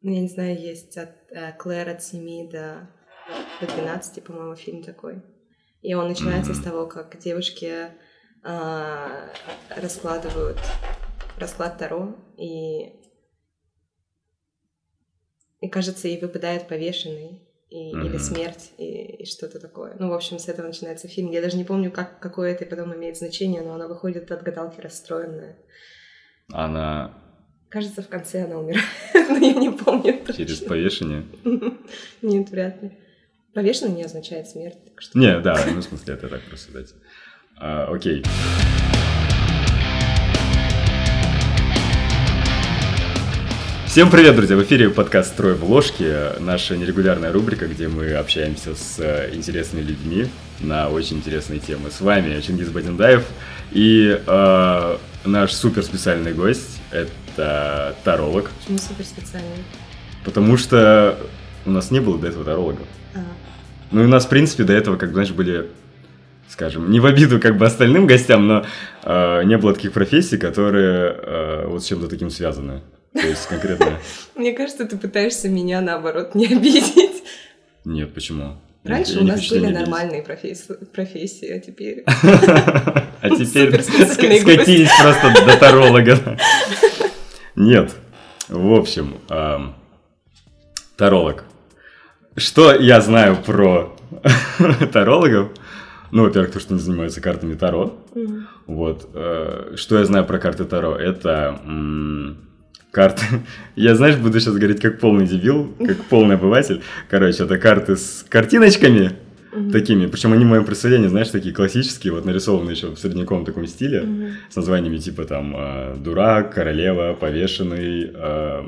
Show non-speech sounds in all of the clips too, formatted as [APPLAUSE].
ну, я не знаю, есть от э, Клэр от 7 до, до 12, по-моему, фильм такой. И он начинается mm-hmm. с того, как девушки э, раскладывают расклад Таро, и, и кажется, ей выпадает повешенный и, mm-hmm. или смерть, и, и что-то такое. Ну, в общем, с этого начинается фильм. Я даже не помню, как, какое это потом имеет значение, но она выходит от гадалки расстроенная. Она... Кажется, в конце она умирает, [LAUGHS] но я не помню. Через повешение? [LAUGHS] Нет, вряд ли. Повешенный не означает смерть. Что... Не, да, ну, в смысле, это так просто дать. А, окей. Всем привет, друзья! В эфире подкаст «Трое в ложке», наша нерегулярная рубрика, где мы общаемся с э, интересными людьми на очень интересные темы. С вами Чингис Бадиндаев и э, наш суперспециальный гость – это таролог. Почему суперспециальный? Потому что у нас не было до этого тарологов. А. Ну и у нас, в принципе, до этого, как знаешь, были скажем, не в обиду как бы остальным гостям, но э, не было таких профессий, которые э, вот с чем-то таким связаны. То есть конкретно... [LAUGHS] Мне кажется, ты пытаешься меня, наоборот, не обидеть. Нет, почему? Раньше я у нас были нормальные профессии, профессии, а теперь... [LAUGHS] А теперь скатились просто до таролога. Нет. В общем, таролог. Что я знаю про [LAUGHS] тарологов? Ну, во-первых, то, что они занимаются картами Таро. Вот. Э, что я знаю про карты Таро? Это карты. [LAUGHS] Я, знаешь, буду сейчас говорить как полный дебил, как [LAUGHS] полный обыватель. Короче, это карты с картиночками mm-hmm. такими. Причем они в моем представлении, знаешь, такие классические, вот нарисованы еще в средневековом таком стиле, mm-hmm. с названиями типа там э, Дурак, Королева, Повешенный, э,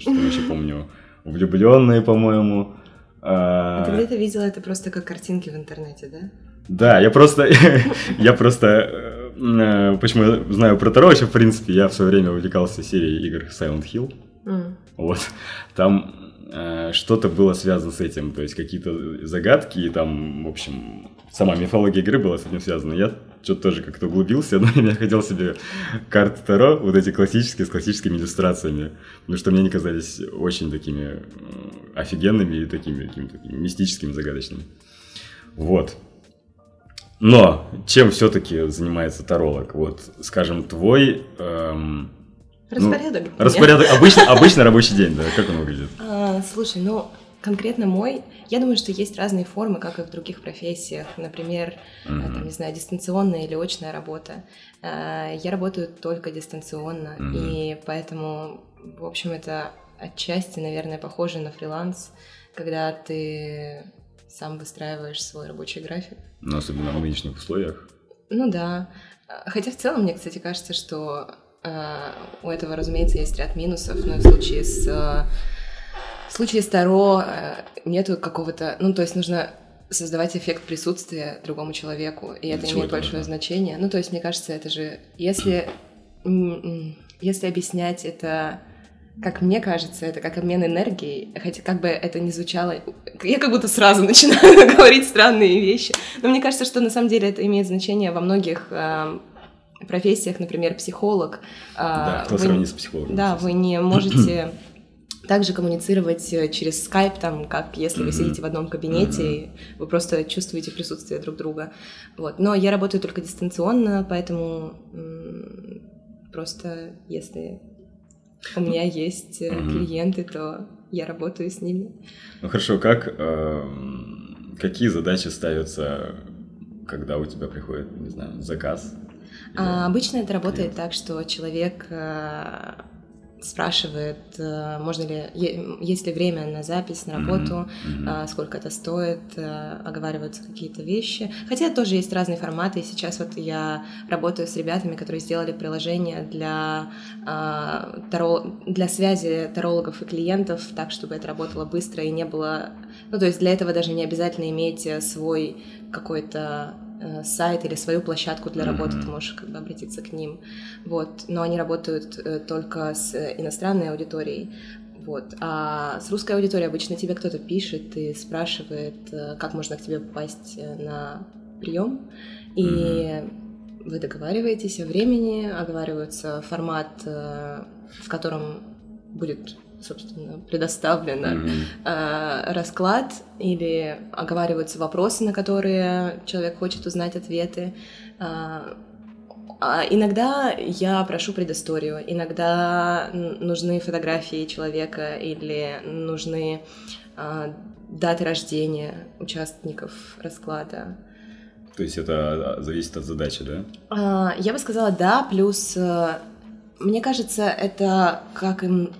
что я еще [LAUGHS] помню, Влюбленные, по-моему. Э, Ты где-то видела это просто как картинки в интернете, да? Да, я просто, я просто Э, почему я знаю про Таро, вообще, в принципе, я в свое время увлекался серией игр Silent Hill. Mm. Вот. Там э, что-то было связано с этим, то есть какие-то загадки, и там, в общем, сама мифология игры была с этим связана. Я что-то тоже как-то углубился, [LAUGHS] но я хотел себе карты Таро, вот эти классические, с классическими иллюстрациями, потому что мне они казались очень такими э, офигенными и такими, такими, такими мистическими, загадочными. Вот. Но чем все-таки занимается таролог? Вот, скажем, твой... Эм, распорядок. Ну, распорядок. Обычно, [LAUGHS] обычно рабочий день, да? Как он выглядит? А, слушай, ну, конкретно мой, я думаю, что есть разные формы, как и в других профессиях. Например, mm-hmm. там, не знаю, дистанционная или очная работа. А, я работаю только дистанционно, mm-hmm. и поэтому, в общем, это отчасти, наверное, похоже на фриланс, когда ты сам выстраиваешь свой рабочий график. Ну, особенно в нынешних условиях. Ну да. Хотя в целом, мне, кстати, кажется, что э, у этого, разумеется, есть ряд минусов, но в случае с... Э, в случае с Таро э, нету какого-то... Ну, то есть нужно создавать эффект присутствия другому человеку, и это имеет большое нужно? значение. Ну, то есть, мне кажется, это же... Если... Если объяснять это как мне кажется, это как обмен энергией, хотя как бы это ни звучало, я как будто сразу [LAUGHS] начинаю говорить странные вещи, но мне кажется, что на самом деле это имеет значение во многих э, профессиях, например, психолог. Э, да, кто сравнит с психологом. Да, вы не можете [CLEARS THROAT] также коммуницировать э, через скайп, там, как если вы сидите в одном кабинете, mm вы просто чувствуете присутствие друг друга. Вот. Но я работаю только дистанционно, поэтому просто если у меня есть mm клиенты, то я работаю с ними. Ну хорошо, как э, какие задачи ставятся, когда у тебя приходит, не знаю, заказ? А, обычно это работает так, что человек э, спрашивает, э, можно ли, есть ли время на запись, на работу, mm-hmm. сколько это стоит, э, оговариваются какие-то вещи. Хотя тоже есть разные форматы, и сейчас вот я работаю с ребятами, которые сделали приложение для, таро... для связи тарологов и клиентов, так, чтобы это работало быстро и не было... Ну, то есть для этого даже не обязательно иметь свой какой-то Э, сайт или свою площадку для работы, mm-hmm. ты можешь как бы обратиться к ним. Вот. Но они работают э, только с иностранной аудиторией. Вот. А с русской аудиторией обычно тебе кто-то пишет и спрашивает, э, как можно к тебе попасть на прием. И mm-hmm. вы договариваетесь о времени, оговаривается формат, в котором будет собственно, предоставлено mm-hmm. э, расклад или оговариваются вопросы, на которые человек хочет узнать ответы. Э, а иногда я прошу предысторию, иногда нужны фотографии человека или нужны э, даты рождения участников расклада. То есть это а, зависит от задачи, да? Я бы сказала да, плюс мне кажется, это как им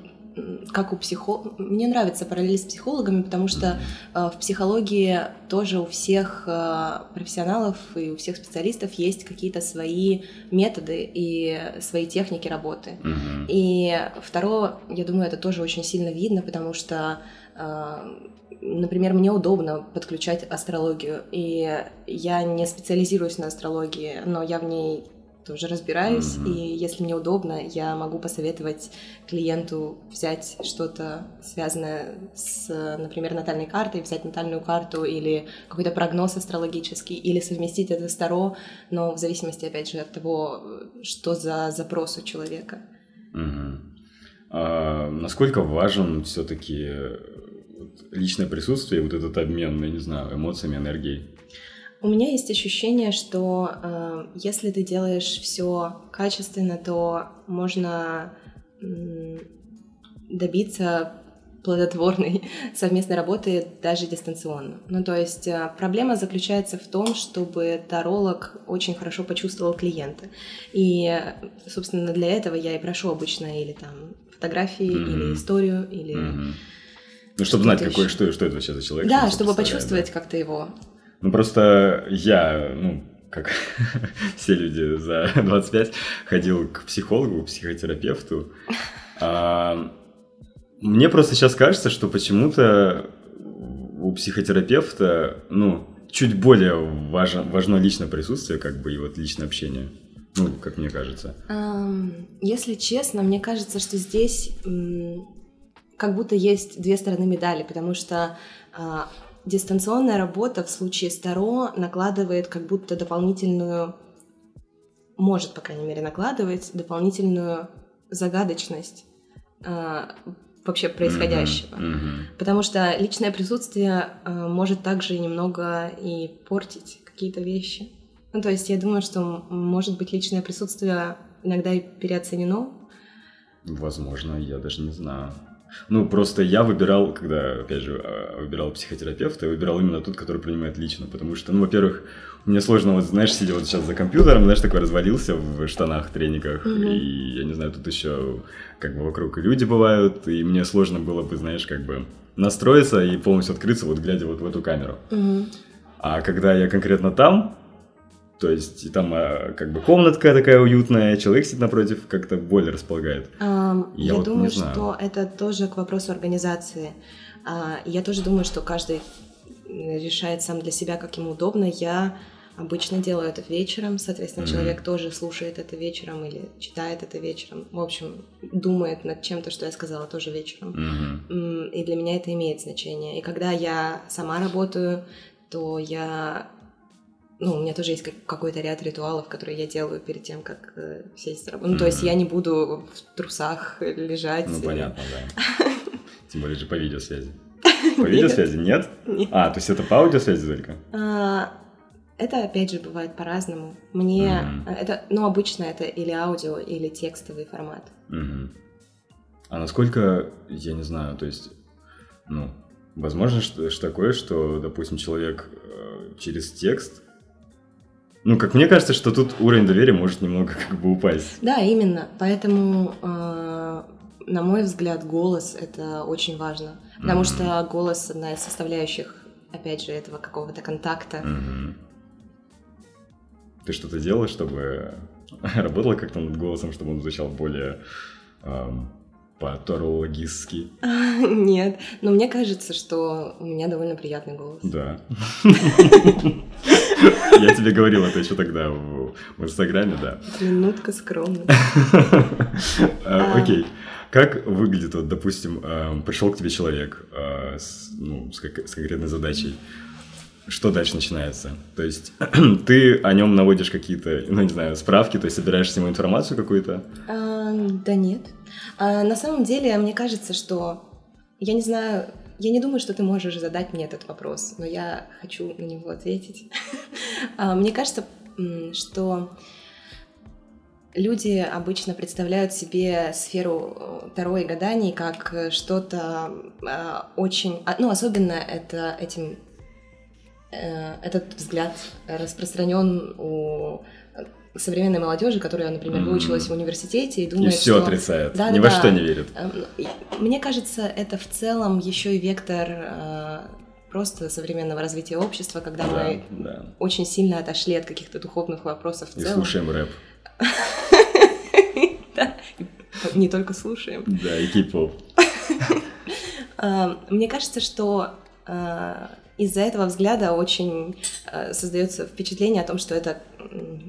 как у психологов, мне нравится параллель с психологами, потому что э, в психологии тоже у всех э, профессионалов и у всех специалистов есть какие-то свои методы и свои техники работы. Mm-hmm. И второе, я думаю, это тоже очень сильно видно, потому что э, например, мне удобно подключать астрологию, и я не специализируюсь на астрологии, но я в ней тоже разбираюсь, mm-hmm. и если мне удобно, я могу посоветовать клиенту взять что-то связанное с, например, натальной картой, взять натальную карту или какой-то прогноз астрологический, или совместить это с Таро, но в зависимости, опять же, от того, что за запрос у человека. Mm-hmm. А, насколько важен все-таки личное присутствие, вот этот обмен, я не знаю, эмоциями, энергией? У меня есть ощущение, что э, если ты делаешь все качественно, то можно э, добиться плодотворной [LAUGHS] совместной работы даже дистанционно. Ну, то есть э, проблема заключается в том, чтобы таролог очень хорошо почувствовал клиента. И, собственно, для этого я и прошу обычно или там фотографии, mm-hmm. или историю, или... Mm-hmm. Ну, чтобы знать, какой, что, что это вообще за человек. Да, чтобы почувствовать да. как-то его. Ну, просто я, ну, как [LAUGHS] все люди за [LAUGHS] 25, ходил к психологу, к психотерапевту. А, мне просто сейчас кажется, что почему-то у психотерапевта, ну, чуть более важно, важно личное присутствие, как бы, и вот личное общение. Ну, как мне кажется. Если честно, мне кажется, что здесь как будто есть две стороны медали, потому что а, дистанционная работа в случае с Таро накладывает как будто дополнительную, может, по крайней мере, накладывать дополнительную загадочность э, вообще происходящего. Mm-hmm. Mm-hmm. Потому что личное присутствие э, может также немного и портить какие-то вещи. Ну, то есть я думаю, что, может быть, личное присутствие иногда и переоценено. Возможно, я даже не знаю. Ну, просто я выбирал, когда, опять же, а, выбирал психотерапевта, я выбирал именно тот, который принимает лично, потому что, ну, во-первых, мне сложно, вот, знаешь, сидя вот сейчас за компьютером, знаешь, такой развалился в штанах, трениках, mm-hmm. и, я не знаю, тут еще, как бы, вокруг люди бывают, и мне сложно было бы, знаешь, как бы, настроиться и полностью открыться, вот глядя вот в эту камеру. Mm-hmm. А когда я конкретно там, то есть там а, как бы комнатка такая уютная, человек сидит напротив, как-то более располагает. Um, я я вот думаю, что это тоже к вопросу организации. Uh, я тоже думаю, что каждый решает сам для себя, как ему удобно. Я обычно делаю это вечером, соответственно, mm-hmm. человек тоже слушает это вечером или читает это вечером. В общем, думает над чем-то, что я сказала, тоже вечером. Mm-hmm. И для меня это имеет значение. И когда я сама работаю, то я ну, у меня тоже есть какой-то ряд ритуалов, которые я делаю перед тем, как э, сесть за работу. Ну, mm-hmm. то есть я не буду в трусах лежать. Ну, понятно, да. [LAUGHS] Тем более же по видеосвязи. [LAUGHS] По видеосвязи нет? А, то есть это по аудиосвязи только? А, это, опять же, бывает по-разному. Мне это, ну, обычно это или аудио, или текстовый формат. А насколько, я не знаю, то есть, ну, возможно что, что такое, что, допустим, человек э, через текст ну, как мне кажется, что тут уровень доверия может немного как бы упасть. Да, именно. Поэтому, э, на мой взгляд, голос это очень важно. Потому mm-hmm. что голос одна из составляющих, опять же, этого какого-то контакта. Mm-hmm. Ты что-то делала, чтобы [LAUGHS] работала как-то над голосом, чтобы он звучал более эм, по-тарологистски? [LAUGHS] Нет, но мне кажется, что у меня довольно приятный голос. Да. [LAUGHS] Я тебе говорил это еще тогда в, в Инстаграме, да. Минутка скромности. А, окей. Как выглядит, вот, допустим, а, пришел к тебе человек а, с, ну, с, с конкретной задачей, что дальше начинается? То есть [CLEARS THROAT] ты о нем наводишь какие-то, ну не знаю, справки, то есть собираешь него информацию какую-то? А, да нет. А, на самом деле, мне кажется, что я не знаю, я не думаю, что ты можешь задать мне этот вопрос, но я хочу на него ответить. [LAUGHS] А, мне кажется, что люди обычно представляют себе сферу э, Таро и гаданий как что-то э, очень... А, ну, особенно это этим... Э, этот взгляд распространен у современной молодежи, которая, например, выучилась в университете и думает, и все что... отрицает, да, ни да, во что не верит. Эм, мне кажется, это в целом еще и вектор просто современного развития общества, когда да, мы да. очень сильно отошли от каких-то духовных вопросов в и целом. слушаем рэп. [LAUGHS] Да, [LAUGHS] не только слушаем. Да, и кей-поп. А, [LAUGHS] мне кажется, что а, из-за этого взгляда очень а, создается впечатление о том, что это,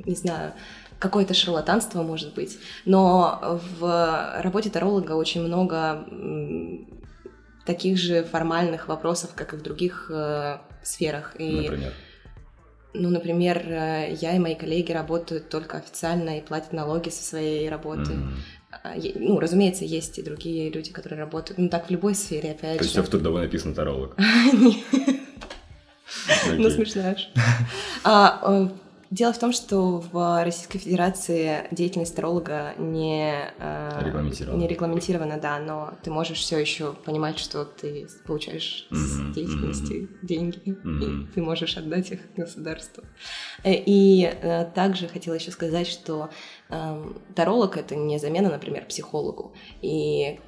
не знаю, какое-то шарлатанство может быть. Но в работе таролога очень много таких же формальных вопросов, как и в других э, сферах. И, Например? Ну, например, э, я и мои коллеги работают только официально и платят налоги со своей работы. Mm-hmm. Ну, разумеется, есть и другие люди, которые работают. Ну, так в любой сфере, опять То же. То есть в трудовой написано таролог? [LAUGHS] Ну, смешно. А, э, Дело в том, что в Российской Федерации деятельность таролога не, э, регламентирована. не регламентирована, да, но ты можешь все еще понимать, что ты получаешь mm-hmm, с деятельности mm-hmm. деньги, mm-hmm. и ты можешь отдать их государству. Э, и также хотела еще сказать, что э, таролог это не замена, например, психологу. И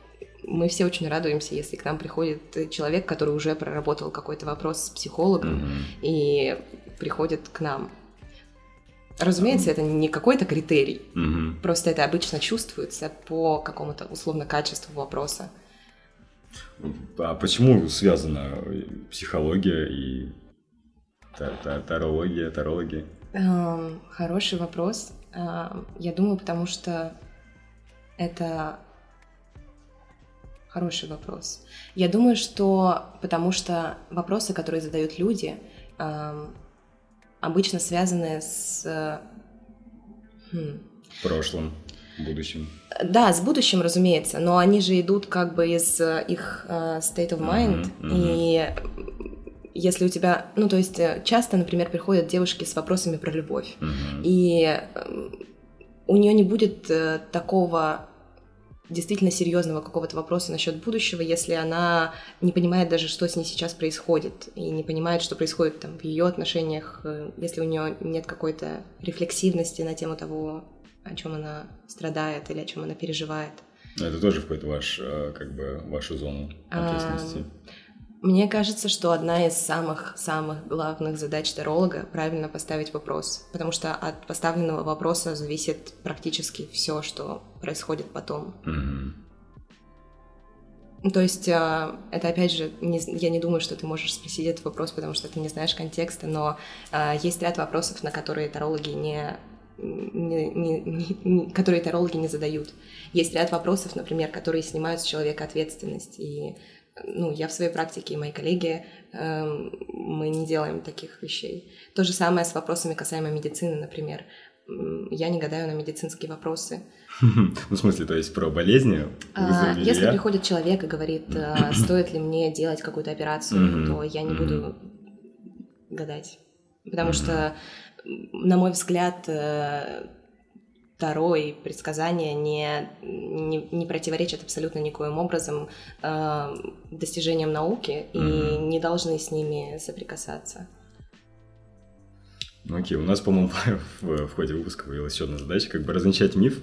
мы все очень радуемся, если к нам приходит человек, который уже проработал какой-то вопрос с психологом mm-hmm. и приходит к нам. Разумеется, это не какой-то критерий, угу. просто это обычно чувствуется по какому-то условно качеству вопроса. А почему связана психология и тарология, тарология? Эм, хороший вопрос. Эм, я думаю, потому что это хороший вопрос. Я думаю, что потому что вопросы, которые задают люди, эм, обычно связаны с... Хм. Прошлым, будущим. Да, с будущим, разумеется, но они же идут как бы из э, их uh, state of mind, uh-huh, uh-huh. и если у тебя, ну то есть э, часто, например, приходят девушки с вопросами про любовь, uh-huh. и у нее не будет такого действительно серьезного какого-то вопроса насчет будущего, если она не понимает даже, что с ней сейчас происходит, и не понимает, что происходит там в ее отношениях, э, если у нее нет какой-то рефлексивности на тему того, о чем она страдает или о чем она переживает. Это тоже входит в ваш, э, как бы, вашу зону ответственности. А, мне кажется, что одна из самых-самых главных задач таролога — правильно поставить вопрос, потому что от поставленного вопроса зависит практически все, что происходит потом. Mm-hmm. То есть а, это, опять же, не, я не думаю, что ты можешь спросить этот вопрос, потому что ты не знаешь контекста, но а, есть ряд вопросов, на которые тарологи не не, не, не, которые тарологи не задают. Есть ряд вопросов, например, которые снимают с человека ответственность и ну, я в своей практике и мои коллеги, э, мы не делаем таких вещей. То же самое с вопросами касаемо медицины, например. Я не гадаю на медицинские вопросы. [LAUGHS] Ну, в смысле, то есть про болезни? А, если приходит человек и говорит, а, стоит ли мне делать какую-то операцию, то я не буду гадать. Потому что, на мой взгляд, Таро и предсказания не, не, не противоречат абсолютно никоим образом э, достижениям науки и mm-hmm. не должны с ними соприкасаться. Ну окей, у нас, по-моему, [LAUGHS] в, в ходе выпуска появилась еще одна задача, как бы развенчать миф,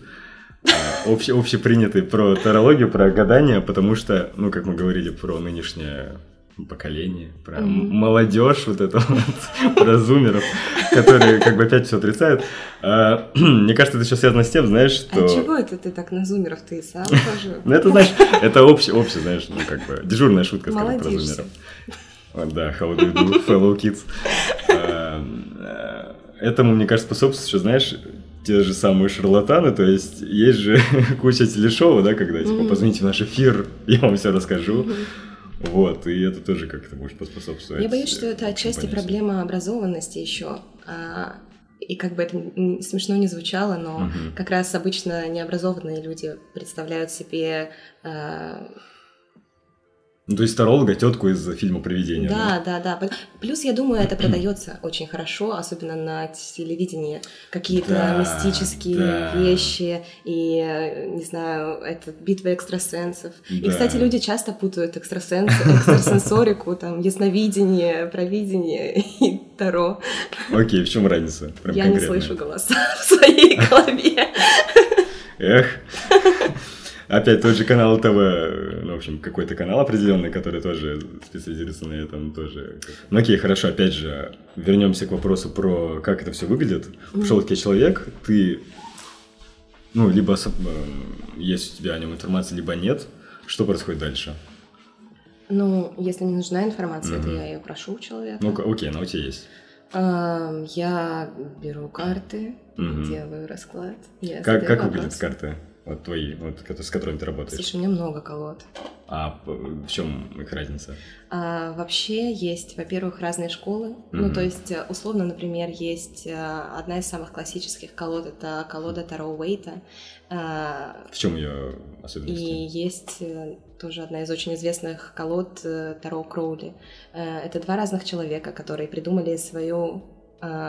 э, общепринятый про тарологию, про гадание, потому что, ну, как мы говорили про нынешнее поколение, про mm-hmm. молодежь вот это [LAUGHS] вот, про зумеров, которые как бы опять все отрицают. А, [CLEARS THROAT] мне кажется, это сейчас связано с тем, знаешь, что... А чего это ты так на зумеров? Ты сам тоже? [LAUGHS] Ну, это, знаешь, это общее, общее, знаешь, ну, как бы, дежурная шутка, скажем, про зумеров. Да, how do you do, fellow kids. А, этому, мне кажется, способствует, что, знаешь, те же самые шарлатаны, то есть есть же [LAUGHS] куча телешоу, да, когда, типа, позвоните в наш эфир, я вам все расскажу. Вот, и это тоже как-то может поспособствовать. Я боюсь, что это отчасти проблема образованности еще. А, и как бы это смешно не звучало, но угу. как раз обычно необразованные люди представляют себе э, ну, то есть таролога, тетку из фильма «Привидение». Да, да, да, да. Плюс, я думаю, это продается очень хорошо, особенно на телевидении. Какие-то да, мистические да. вещи и, не знаю, это битва экстрасенсов. Да. И, кстати, люди часто путают экстрасенс, экстрасенсорику, там, ясновидение, провидение и таро. Окей, в чем разница? Прям я конкретно. не слышу голоса в своей голове. Эх. Опять тот же канал ТВ, ну, в общем, какой-то канал определенный, который тоже специализируется на этом тоже. Ну окей, хорошо, опять же, вернемся к вопросу про как это все выглядит. Пришел к тебе человек, ты, ну, либо э, есть у тебя о нем информация, либо нет. Что происходит дальше? Ну, если не нужна информация, mm-hmm. то я ее прошу у человека. Ну, окей, она у тебя есть. Я беру карты, mm-hmm. делаю расклад. Как, как выглядят карты? Вот твои, вот, с которыми ты работаешь? Слушай, у меня много колод. А в чем их разница? А, вообще есть, во-первых, разные школы. Mm-hmm. Ну, то есть, э, условно, например, есть э, одна из самых классических колод, это колода Таро Уэйта. А, в чем ее особенность? И есть э, тоже одна из очень известных колод Таро Кроули. Это два разных человека, которые придумали свою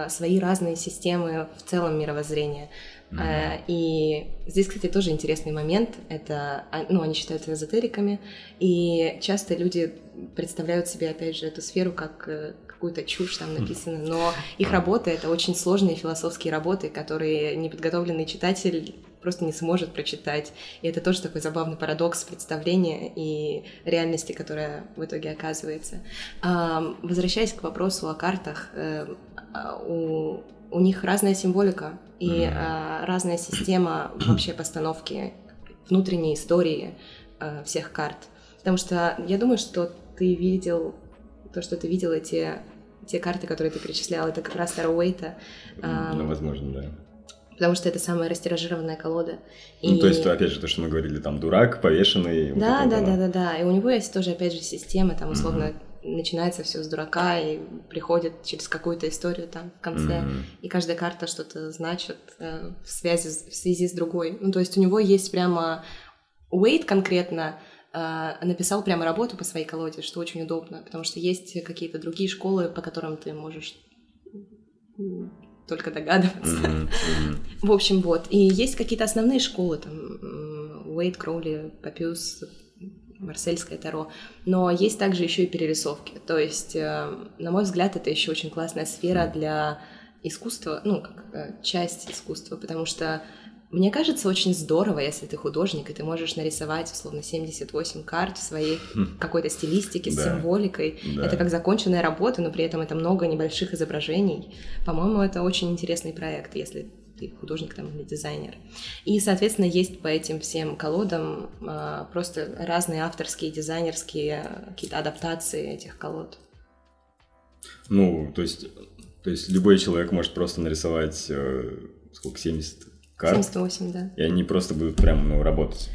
свои разные системы в целом мировоззрения. Mm-hmm. И здесь, кстати, тоже интересный момент. Это, а, ну, они считаются эзотериками, и часто люди представляют себе, опять же, эту сферу как э, какую-то чушь там написано, но их работа — это очень сложные философские работы, которые неподготовленный читатель просто не сможет прочитать. И это тоже такой забавный парадокс представления и реальности, которая в итоге оказывается. Возвращаясь к вопросу о картах, э, а, у у них разная символика и mm-hmm. э, разная система [CLEARS THROAT] вообще постановки внутренней истории э, всех карт. Потому что я думаю, что ты видел то, что ты видел эти те карты, которые ты перечислял, это как раз Таро Уэйта. Э, ну, возможно, да. Потому что это самая растиражированная колода. И... Ну, то есть, опять же, то, что мы говорили, там, дурак, повешенный. Да, вот да, да, да, да. И у него есть тоже, опять же, система, там, условно, mm-hmm начинается все с дурака и приходит через какую-то историю там в конце, mm-hmm. и каждая карта что-то значит э, в связи в связи с другой. Ну то есть у него есть прямо Уэйт конкретно э, написал прямо работу по своей колоде, что очень удобно, потому что есть какие-то другие школы, по которым ты можешь только догадываться. Mm-hmm. [LAUGHS] Mm-hmm. В общем, вот. И есть какие-то основные школы, там, Уэйт, Кроули, Папиус, марсельское таро. Но есть также еще и перерисовки. То есть, э, на мой взгляд, это еще очень классная сфера для искусства, ну, как э, часть искусства, потому что мне кажется, очень здорово, если ты художник, и ты можешь нарисовать, условно, 78 карт в своей хм. какой-то стилистике, с да. символикой. Да. Это как законченная работа, но при этом это много небольших изображений. По-моему, это очень интересный проект, если ты художник там или дизайнер. И, соответственно, есть по этим всем колодам э, просто разные авторские, дизайнерские какие-то адаптации этих колод. Ну, то есть, то есть любой человек может просто нарисовать э, сколько, 70 карт? 78, да. И они просто будут прям, ну, работать?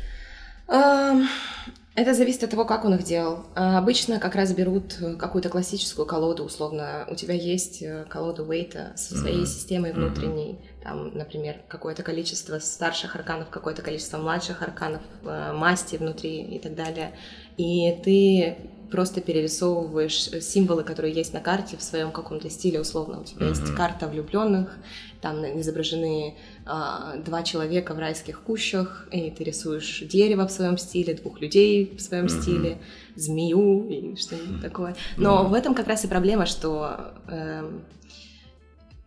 Это зависит от того, как он их делал. А обычно как раз берут какую-то классическую колоду, условно. У тебя есть э, колода Уэйта со своей mm-hmm. системой внутренней. Mm-hmm. Там, например, какое-то количество старших арканов, какое-то количество младших арканов, э, масти внутри и так далее. И ты просто перерисовываешь символы, которые есть на карте в своем каком-то стиле, условно. У тебя mm-hmm. есть карта влюбленных, там изображены а, два человека в райских кущах, и ты рисуешь дерево в своем стиле, двух людей в своем mm-hmm. стиле, змею и что-нибудь такое. Но mm-hmm. в этом как раз и проблема, что э,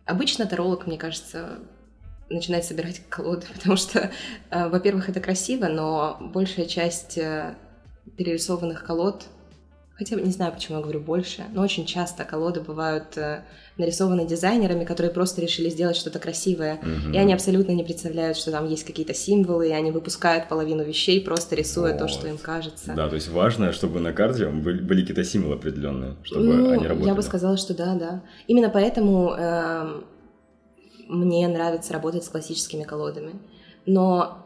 обычно таролог, мне кажется, начинает собирать [LAUGHS] колоды, потому что, э, во-первых, это красиво, но большая часть э, перерисованных колод хотя не знаю, почему я говорю больше, но очень часто колоды бывают э, нарисованы дизайнерами, которые просто решили сделать что-то красивое, mm-hmm. и они абсолютно не представляют, что там есть какие-то символы, и они выпускают половину вещей, просто рисуя вот. то, что им кажется. Да, то есть важно, чтобы на карте были, были какие-то символы определенные, чтобы ну, они работали. Я бы сказала, что да, да. Именно поэтому э, мне нравится работать с классическими колодами. Но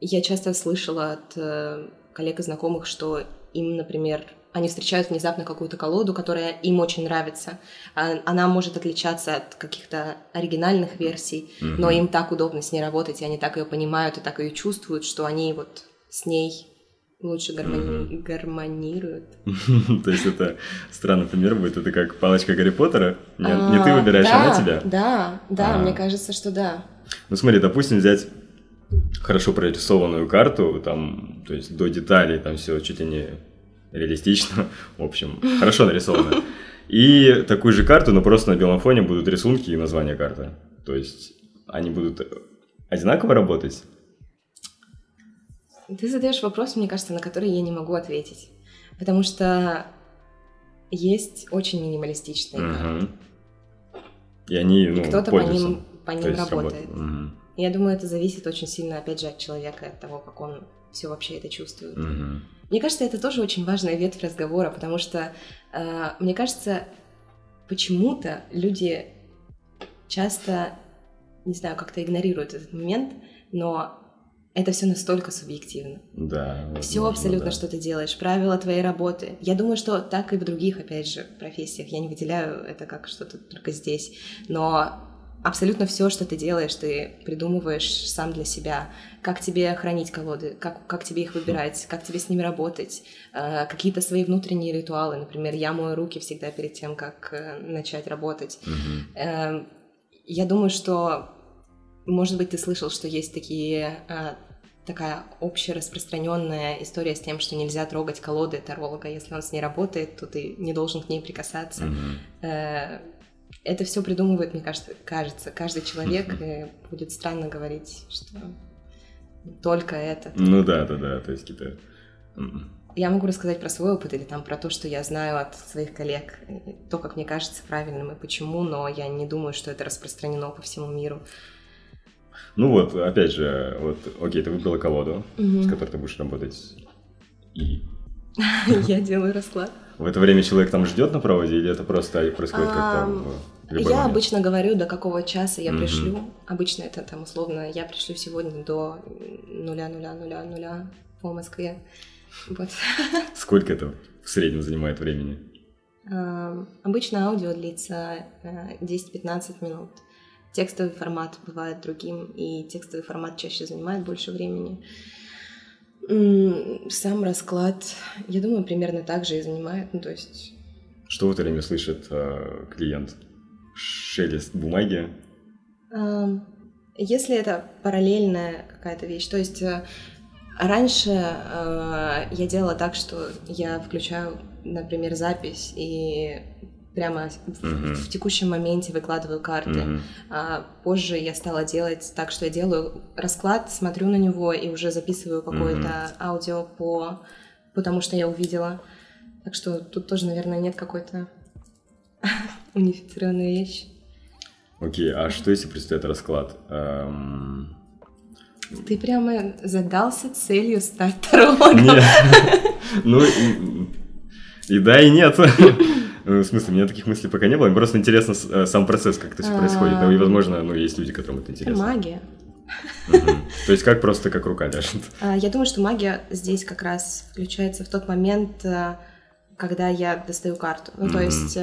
я часто слышала от э, коллег и знакомых, что им, например, они встречают внезапно какую-то колоду, которая им очень нравится. А, она может отличаться от каких-то оригинальных версий, mm-hmm. но им так удобно с ней работать, и они так ее понимают и так ее чувствуют, что они вот с ней лучше гармони... mm-hmm. гармонируют. [LAUGHS] То есть это странный пример будет, это как палочка Гарри Поттера? Не, не ты а, выбираешь, а она тебя? Да, да, мне кажется, что да. Ну смотри, допустим, взять хорошо прорисованную карту, там, то есть до деталей, там все чуть ли не реалистично, [LAUGHS] в общем, хорошо нарисовано. [LAUGHS] И такую же карту, но просто на белом фоне будут рисунки и название карты. То есть они будут одинаково работать? Ты задаешь вопрос, мне кажется, на который я не могу ответить. Потому что есть очень минималистичные угу. карты. И они, ну, и кто-то по ним, по ним работает. Угу. Я думаю, это зависит очень сильно, опять же, от человека, от того, как он все вообще это чувствует. Угу. Мне кажется, это тоже очень важная ветвь разговора, потому что, э, мне кажется, почему-то люди часто, не знаю, как-то игнорируют этот момент, но это все настолько субъективно. Да. Все абсолютно, да. что ты делаешь, правила твоей работы. Я думаю, что так и в других, опять же, профессиях. Я не выделяю это как что-то только здесь. Но абсолютно все, что ты делаешь, ты придумываешь сам для себя. Как тебе хранить колоды, как, как тебе их выбирать, как тебе с ними работать, э, какие-то свои внутренние ритуалы. Например, я мою руки всегда перед тем, как э, начать работать. Mm-hmm. Э, я думаю, что, может быть, ты слышал, что есть такие э, такая общераспространенная история с тем, что нельзя трогать колоды таролога, если он с ней работает, то ты не должен к ней прикасаться. Mm-hmm это все придумывает, мне кажется, кажется, каждый человек, и будет странно говорить, что только это. Ну да, да, да, то есть какие-то... М-м. Я могу рассказать про свой опыт или там про то, что я знаю от своих коллег, то, как мне кажется правильным и почему, но я не думаю, что это распространено по всему миру. Ну вот, опять же, вот, окей, ты выбрала колоду, угу. с которой ты будешь работать, и... [LAUGHS] Я делаю расклад. В это время человек там ждет на проводе или это просто происходит как-то? Я момент? обычно говорю, до какого часа я пришлю. Обычно это там условно, я пришлю сегодня до нуля, нуля, нуля, нуля по Москве. Вот. [LAUGHS] Сколько это в среднем занимает времени? Обычно аудио длится 10-15 э, минут. Текстовый формат бывает другим, и текстовый формат чаще занимает больше времени. Сам расклад, я думаю, примерно так же и занимает, ну то есть... Что в это время слышит э, клиент? Шелест бумаги? Э, если это параллельная какая-то вещь, то есть э, раньше э, я делала так, что я включаю, например, запись и прямо uh-huh. в, в текущем моменте выкладываю карты. Uh-huh. А позже я стала делать так, что я делаю расклад, смотрю на него и уже записываю какое-то uh-huh. аудио по потому что я увидела. Так что тут тоже, наверное, нет какой-то [LAUGHS] унифицированной вещи. Окей, okay, а что если представить расклад? Эм... Ты прямо задался целью стать тарологом? Нет, [LAUGHS] ну и да, и нет. [LAUGHS] Э, в смысле, у меня таких мыслей пока не было. Мне просто интересно э, сам процесс, как это все происходит. Ну, и, возможно, ну, есть люди, которым это интересно. Магия. То есть как просто как рука ляжет? А, я думаю, что магия здесь как раз включается в тот момент, э, когда я достаю карту. Ну, то есть,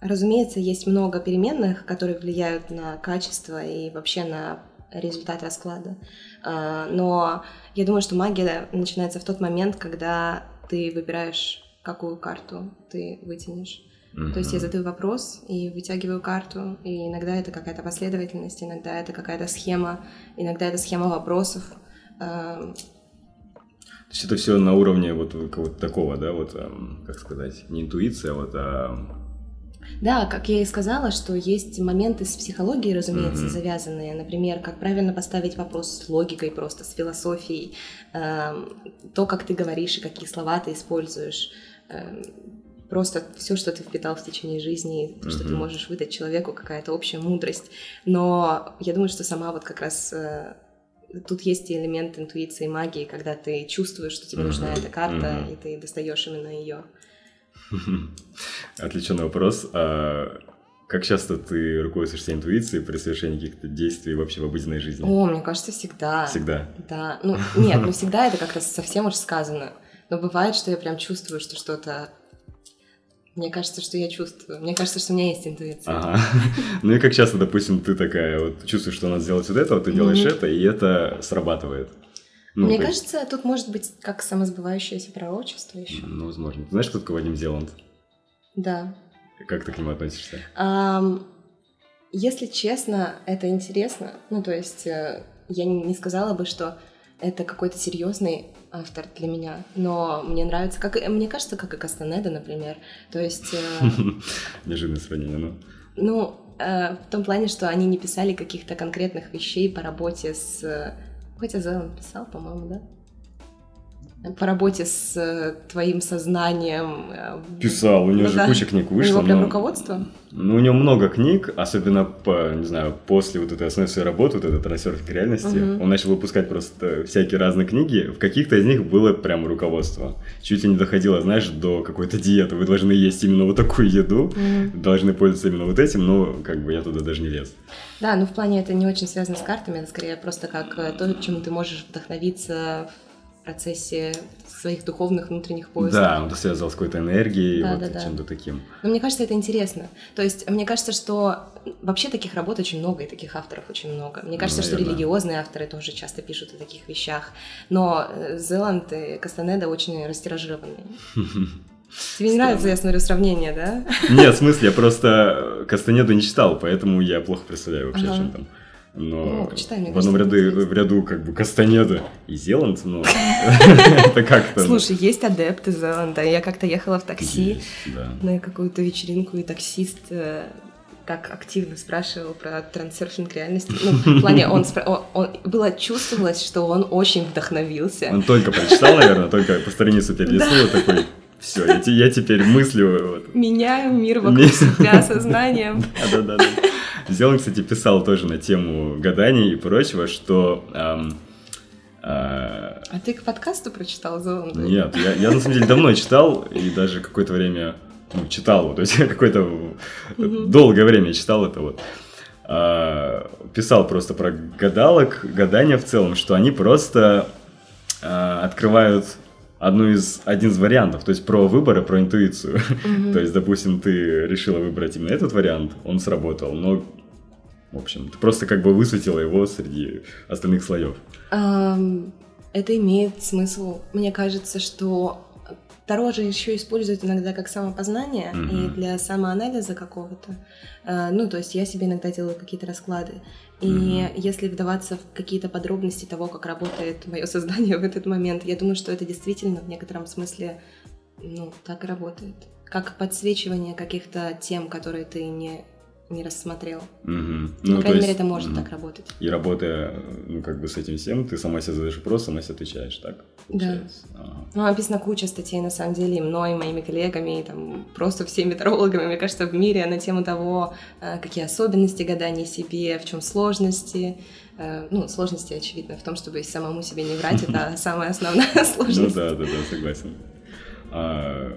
разумеется, есть много переменных, которые влияют на качество и вообще на результат расклада. А, но я думаю, что магия начинается в тот момент, когда ты выбираешь какую карту ты вытянешь. Mm-hmm. То есть я задаю вопрос и вытягиваю карту, и иногда это какая-то последовательность, иногда это какая-то схема, иногда это схема вопросов. То есть это все на уровне вот какого-то такого, да, вот, как сказать, не интуиция, а вот, а... Да, как я и сказала, что есть моменты с психологией, разумеется, mm-hmm. завязанные. Например, как правильно поставить вопрос с логикой, просто с философией, э, то, как ты говоришь и какие слова ты используешь. Эм, просто все, что ты впитал в течение жизни, то, что mm-hmm. ты можешь выдать человеку, какая-то общая мудрость. Но я думаю, что сама вот как раз э, тут есть элемент интуиции магии, когда ты чувствуешь, что тебе mm-hmm. нужна эта карта, mm-hmm. и ты достаешь именно ее. Отличный вопрос. А как часто ты руководствуешься интуицией при совершении каких-то действий вообще в обыденной жизни? О, мне кажется, всегда. Всегда? Да. Ну, нет, ну всегда это как-то совсем уж сказано. Но бывает, что я прям чувствую, что что-то мне кажется, что я чувствую. Мне кажется, что у меня есть интуиция. Ага. [LAUGHS] Ну и как часто, допустим, ты такая вот чувствуешь, что надо сделать вот это, вот ты делаешь mm-hmm. это, и это срабатывает. Ну, Мне кажется, есть... тут может быть как самосбывающееся пророчество еще. Ну, возможно. Ты знаешь, кто такой Вадим Зеланд? Да. Как ты к нему относишься? Um, если честно, это интересно. Ну, то есть э, я не сказала бы, что это какой-то серьезный автор для меня, но мне нравится, как мне кажется, как и Кастанеда, например. То есть... Э, [LAUGHS] Неожиданное сравнение, ну. Ну, э, в том плане, что они не писали каких-то конкретных вещей по работе с... Хотя Зеланд писал, по-моему, да? По работе с э, твоим сознанием. Э, Писал, у него ну, же да. куча книг вышло. У него прям но... руководство? Ну, у него много книг, особенно, по, не знаю, после вот этой основной своей работы, вот этой трансерфинг реальности, угу. он начал выпускать просто всякие разные книги, в каких-то из них было прям руководство. Чуть ли не доходило, знаешь, до какой-то диеты, вы должны есть именно вот такую еду, угу. должны пользоваться именно вот этим, но как бы я туда даже не лез. Да, ну в плане это не очень связано с картами, это скорее просто как э, то, чем ты можешь вдохновиться процессе своих духовных внутренних поисков. Да, он связал с какой-то энергией, да, вот да, да. чем-то таким. Но мне кажется, это интересно. То есть, мне кажется, что вообще таких работ очень много, и таких авторов очень много. Мне кажется, ну, что религиозные авторы тоже часто пишут о таких вещах. Но э, Зеланд и Кастанеда очень растиражированные. [LAUGHS] Тебе не нравится, я смотрю, сравнение, да? Нет, в смысле, я просто Кастанеду не читал, поэтому я плохо представляю вообще, ага. о чем там но ну, почитай, мне в одном ряду, в ряду как бы Кастанеда и Зеланд, ну, [LAUGHS] это как-то... Слушай, есть адепты Зеланда. Я как-то ехала в такси на какую-то вечеринку, и таксист э, так активно спрашивал про трансерфинг реальности. Ну, в плане, он, он, он было чувствовалось, что он очень вдохновился. Он только прочитал, наверное, только по страницу перелистнул такой, все, я, я теперь мыслю. Вот. Меняю мир вокруг себя сознанием. [LAUGHS] Да-да-да. Зелан, кстати, писал тоже на тему гаданий и прочего, что... Эм, э, а ты к подкасту прочитал Зеланда? Нет, я, я на самом деле давно читал, и даже какое-то время ну, читал, то есть какое-то долгое время читал это вот. А, писал просто про гадалок, гадания в целом, что они просто а, открывают одну из, один из вариантов, то есть про выборы, про интуицию. Mm-hmm. [LAUGHS] то есть, допустим, ты решила выбрать именно этот вариант, он сработал, но, в общем, ты просто как бы высветила его среди остальных слоев. Это имеет смысл. Мне кажется, что Таро же еще используют иногда как самопознание mm-hmm. и для самоанализа какого-то. Uh, ну, то есть я себе иногда делаю какие-то расклады. И mm-hmm. если вдаваться в какие-то подробности того, как работает мое [LAUGHS] сознание в этот момент, я думаю, что это действительно в некотором смысле, ну, так и работает. Как подсвечивание каких-то тем, которые ты не не рассмотрел. Угу. Ну, По крайней мере, это может угу. так работать. И работая, ну, как бы с этим всем, ты сама себе задаешь вопрос, сама себе отвечаешь, так? Получается? Да. Ага. Ну, написано куча статей, на самом деле, и мной, и моими коллегами, и там просто всеми тарологами, мне кажется, в мире на тему того, э, какие особенности гадания себе, в чем сложности. Э, ну, сложности, очевидно, в том, чтобы самому себе не врать, это [LAUGHS] самая основная [LAUGHS] сложность. Ну да, да, да, согласен. А,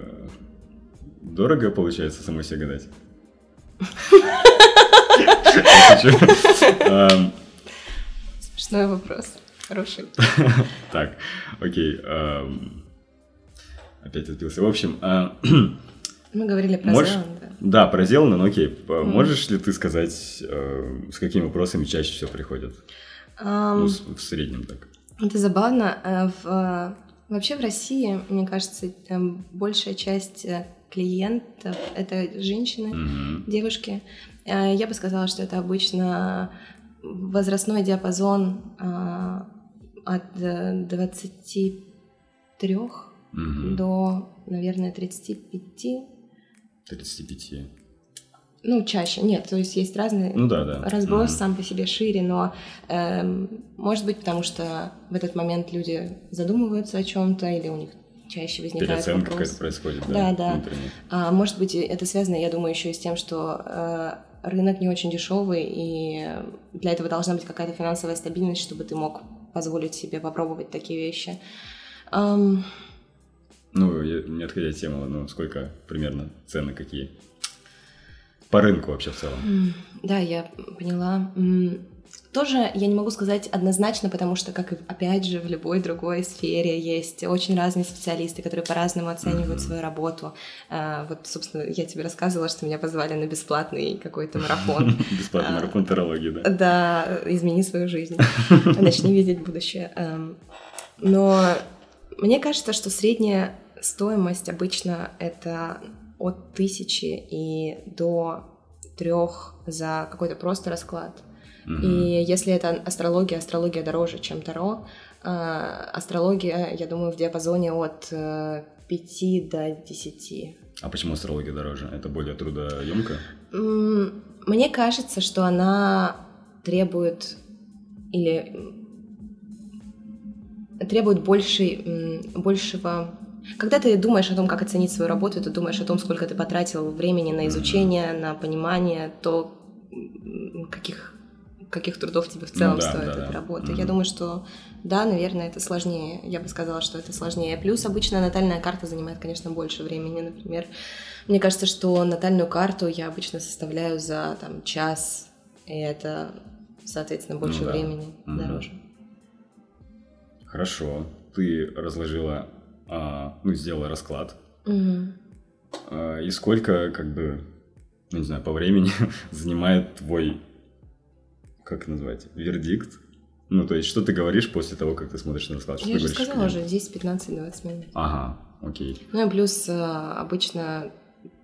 дорого получается самой себе гадать? Смешной вопрос. Хороший. [LAUGHS] Так, окей. Опять отбился. В общем... А, [CLEARS THROAT] Мы говорили про Зеланда. Да, про Зеланда, но окей. Можешь ли ты сказать, э, с какими вопросами чаще всего приходят? Ну, в среднем так. Это забавно. Э, в, вообще в России, мне кажется, большая часть э, клиентов это женщины, mm-hmm. девушки. Э, я бы сказала, что это обычно возрастной диапазон э, от 23 mm-hmm. до, наверное, 35. 35. Ну, чаще, нет, то есть есть разные... Ну да, да. Разброс mm-hmm. сам по себе шире, но э, может быть, потому что в этот момент люди задумываются о чем-то, или у них чаще возникает Переоценка какая-то происходит, да? Да, да. А, может быть, это связано, я думаю, еще и с тем, что э, рынок не очень дешевый, и для этого должна быть какая-то финансовая стабильность, чтобы ты мог позволить себе попробовать такие вещи. Um... Ну, не отходя от темы, ну, сколько примерно цены какие? по рынку вообще в целом. Да, я поняла. Тоже я не могу сказать однозначно, потому что, как и опять же в любой другой сфере, есть очень разные специалисты, которые по-разному оценивают mm-hmm. свою работу. А, вот, собственно, я тебе рассказывала, что меня позвали на бесплатный какой-то марафон. [LAUGHS] Бесплатный а, марафон тарологии, да? Да, измени свою жизнь, [LAUGHS] начни видеть будущее. Эм, но мне кажется, что средняя стоимость обычно это от тысячи и до трех за какой-то просто расклад. Mm-hmm. И если это астрология, астрология дороже, чем Таро. А, астрология, я думаю, в диапазоне от э, 5 до 10. А почему астрология дороже? Это более трудоемко? Мне кажется, что она требует или требует большей, большего когда ты думаешь о том, как оценить свою работу, ты думаешь о том, сколько ты потратил времени на изучение, на понимание, то каких каких трудов тебе в целом ну, да, стоит да, эта да. работа. Mm-hmm. Я думаю, что да, наверное, это сложнее. Я бы сказала, что это сложнее. Плюс обычно натальная карта занимает, конечно, больше времени. Например, мне кажется, что натальную карту я обычно составляю за там час, и это, соответственно, больше ну, да. времени mm-hmm. дороже. Хорошо. Ты разложила, а, ну, сделала расклад. Mm-hmm. А, и сколько, как бы, ну, не знаю, по времени [LAUGHS] занимает твой как назвать, вердикт. Ну, то есть, что ты говоришь после того, как ты смотришь на расклад? Что Я же сказала уже, здесь 15-20 минут. Ага, окей. Ну и плюс э, обычно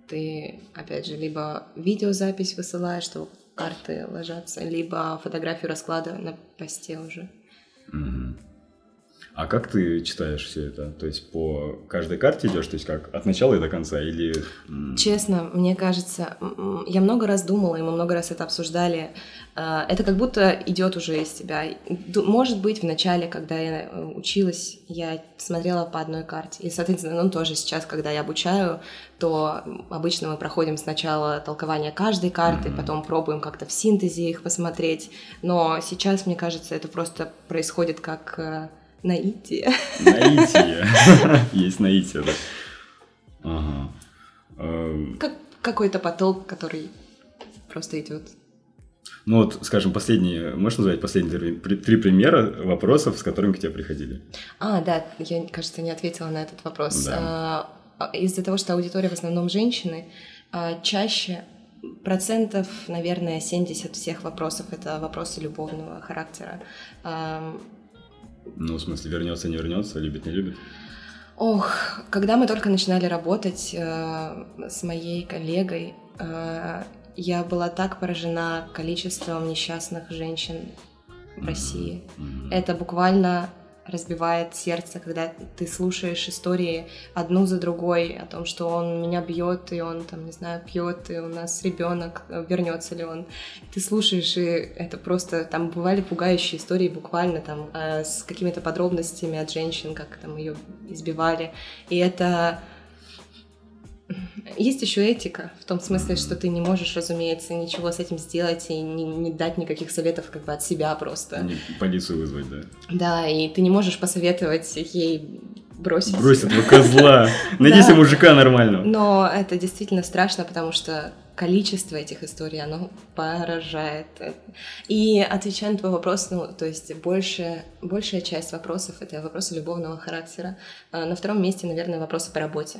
ты, опять же, либо видеозапись высылаешь, что карты ложатся, либо фотографию расклада на посте уже. Угу. А как ты читаешь все это? То есть по каждой карте идешь, то есть как от начала и до конца или... Честно, мне кажется, я много раз думала, и мы много раз это обсуждали. А, это как будто идет уже из тебя. Может быть, в начале, когда я э, училась, я смотрела по одной карте. И, соответственно, ну, тоже сейчас, когда я обучаю, то обычно мы проходим сначала толкование каждой карты, mm-hmm. потом пробуем как-то в синтезе их посмотреть. Но сейчас, мне кажется, это просто происходит как э, Наитие. Наитие. [LAUGHS] Есть наитие, да. Ага. Эм. Как какой-то поток, который просто идет. Ну вот, скажем, последние, можешь назвать последние три примера вопросов, с которыми к тебе приходили? А, да, я, кажется, не ответила на этот вопрос. Да. А, из-за того, что аудитория в основном женщины, а, чаще процентов, наверное, 70 всех вопросов это вопросы любовного характера. Ну, в смысле, вернется, не вернется, любит, не любит? Ох, когда мы только начинали работать э, с моей коллегой, э, я была так поражена количеством несчастных женщин в России. Mm-hmm. Это буквально разбивает сердце, когда ты слушаешь истории одну за другой о том, что он меня бьет, и он там, не знаю, пьет, и у нас ребенок, вернется ли он. Ты слушаешь, и это просто, там бывали пугающие истории буквально там э, с какими-то подробностями от женщин, как там ее избивали. И это есть еще этика, в том смысле, что ты не можешь, разумеется, ничего с этим сделать и не, не дать никаких советов как бы от себя просто. Не, полицию вызвать, да? Да, и ты не можешь посоветовать ей бросить. Бросить этого козла. [LAUGHS] Найди себе мужика нормального. Но это действительно страшно, потому что количество этих историй, оно поражает. И отвечая на твой вопрос, ну, то есть больше, большая часть вопросов — это вопросы любовного характера. А на втором месте, наверное, вопросы по работе.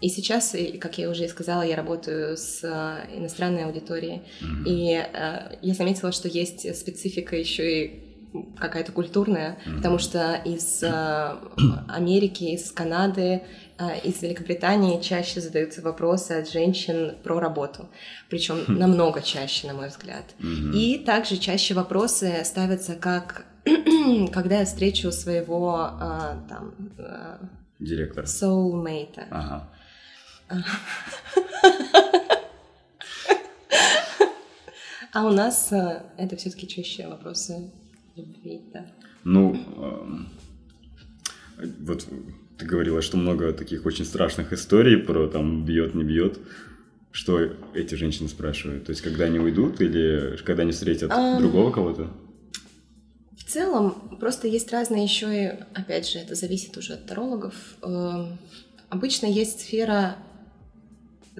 И сейчас, как я уже и сказала, я работаю с э, иностранной аудиторией. Mm-hmm. И э, я заметила, что есть специфика еще и какая-то культурная, mm-hmm. потому что из э, Америки, из Канады, э, из Великобритании чаще задаются вопросы от женщин про работу, причем mm-hmm. намного чаще, на мой взгляд. Mm-hmm. И также чаще вопросы ставятся как [CLEARS THROAT] когда я встречу своего э, там э, директора soulmate. Ага. А у нас э, это все-таки чаще вопросы любви, да. Ну, вот ты говорила, что много таких очень страшных историй про там бьет, не бьет. Что эти женщины спрашивают? То есть, когда они уйдут или когда они встретят um, другого кого-то? В целом, просто есть разные еще и, опять же, это зависит уже от тарологов. Эм, обычно есть сфера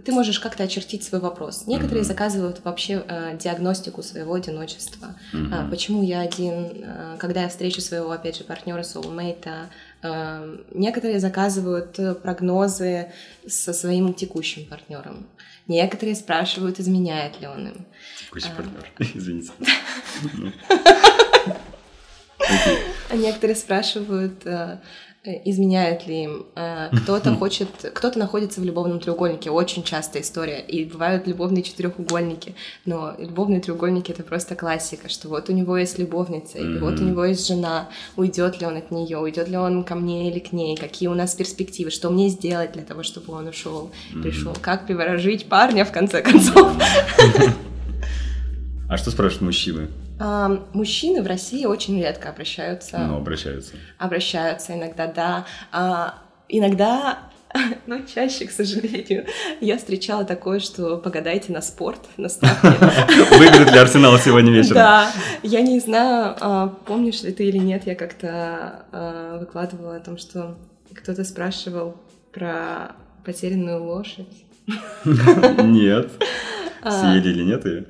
ты можешь как-то очертить свой вопрос. Некоторые mm-hmm. заказывают вообще э, диагностику своего одиночества. Mm-hmm. Э, почему я один? Э, когда я встречу своего, опять же, партнера, soulmate, э, некоторые заказывают прогнозы со своим текущим партнером. Некоторые спрашивают, изменяет ли он им. Текущий а... партнер, [LAUGHS] извините. [LAUGHS] А некоторые спрашивают, изменяют ли им. Э, кто-то хочет, кто-то находится в любовном треугольнике, очень частая история, и бывают любовные четырехугольники, но любовные треугольники это просто классика, что вот у него есть любовница, и вот у него есть жена, уйдет ли он от нее, уйдет ли он ко мне или к ней, какие у нас перспективы, что мне сделать для того, чтобы он ушел, пришел, как приворожить парня в конце концов. [LAUGHS] А что спрашивают мужчины? А, мужчины в России очень редко обращаются. Ну, обращаются. Обращаются иногда, да. А, иногда [LAUGHS] но чаще, к сожалению, я встречала такое, что погадайте на спорт, на ставки. [LAUGHS] Выиграет ли Арсенал сегодня вечером? Да, я не знаю, а, помнишь ли ты или нет, я как-то а, выкладывала о том, что кто-то спрашивал про потерянную лошадь. [LAUGHS] Нет. А. Съели или нет ее?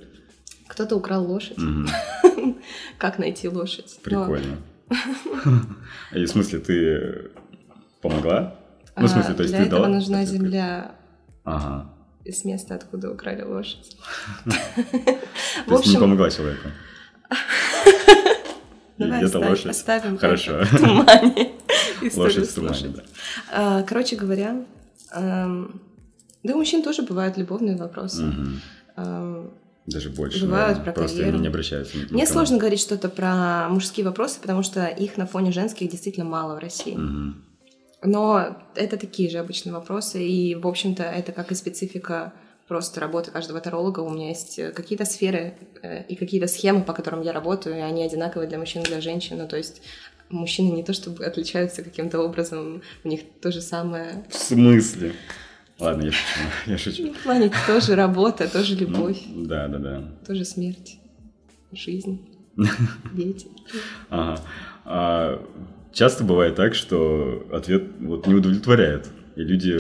Кто-то украл лошадь. [LAUGHS] Как найти лошадь? Прикольно. [LAUGHS] И в смысле, ты помогла? Ну, в смысле, то есть ты дала? нужна земля. Ага. Из места, откуда украли лошадь. [LAUGHS] То есть не помогла человеку? Давай оставим, лошадь. оставим Хорошо. в тумане. Лошадь в тумане, да. А, короче говоря, эм, да у мужчин тоже бывают любовные вопросы. Даже больше. Бывают про Просто карьеру. они не обращаются. Никому. Мне сложно говорить что-то про мужские вопросы, потому что их на фоне женских действительно мало в России. Угу. Но это такие же обычные вопросы, и, в общем-то, это как и специфика просто работы каждого таролога. У меня есть какие-то сферы э, и какие-то схемы, по которым я работаю, и они одинаковые для мужчин и для женщин. Ну, то есть мужчины не то чтобы отличаются каким-то образом, у них то же самое. В смысле? Ладно, я шучу, [LAUGHS] я шучу. В плане тоже работа, тоже любовь. Ну, да, да, да. Тоже смерть, жизнь, [LAUGHS] дети. Ага. А часто бывает так, что ответ вот не удовлетворяет, и люди,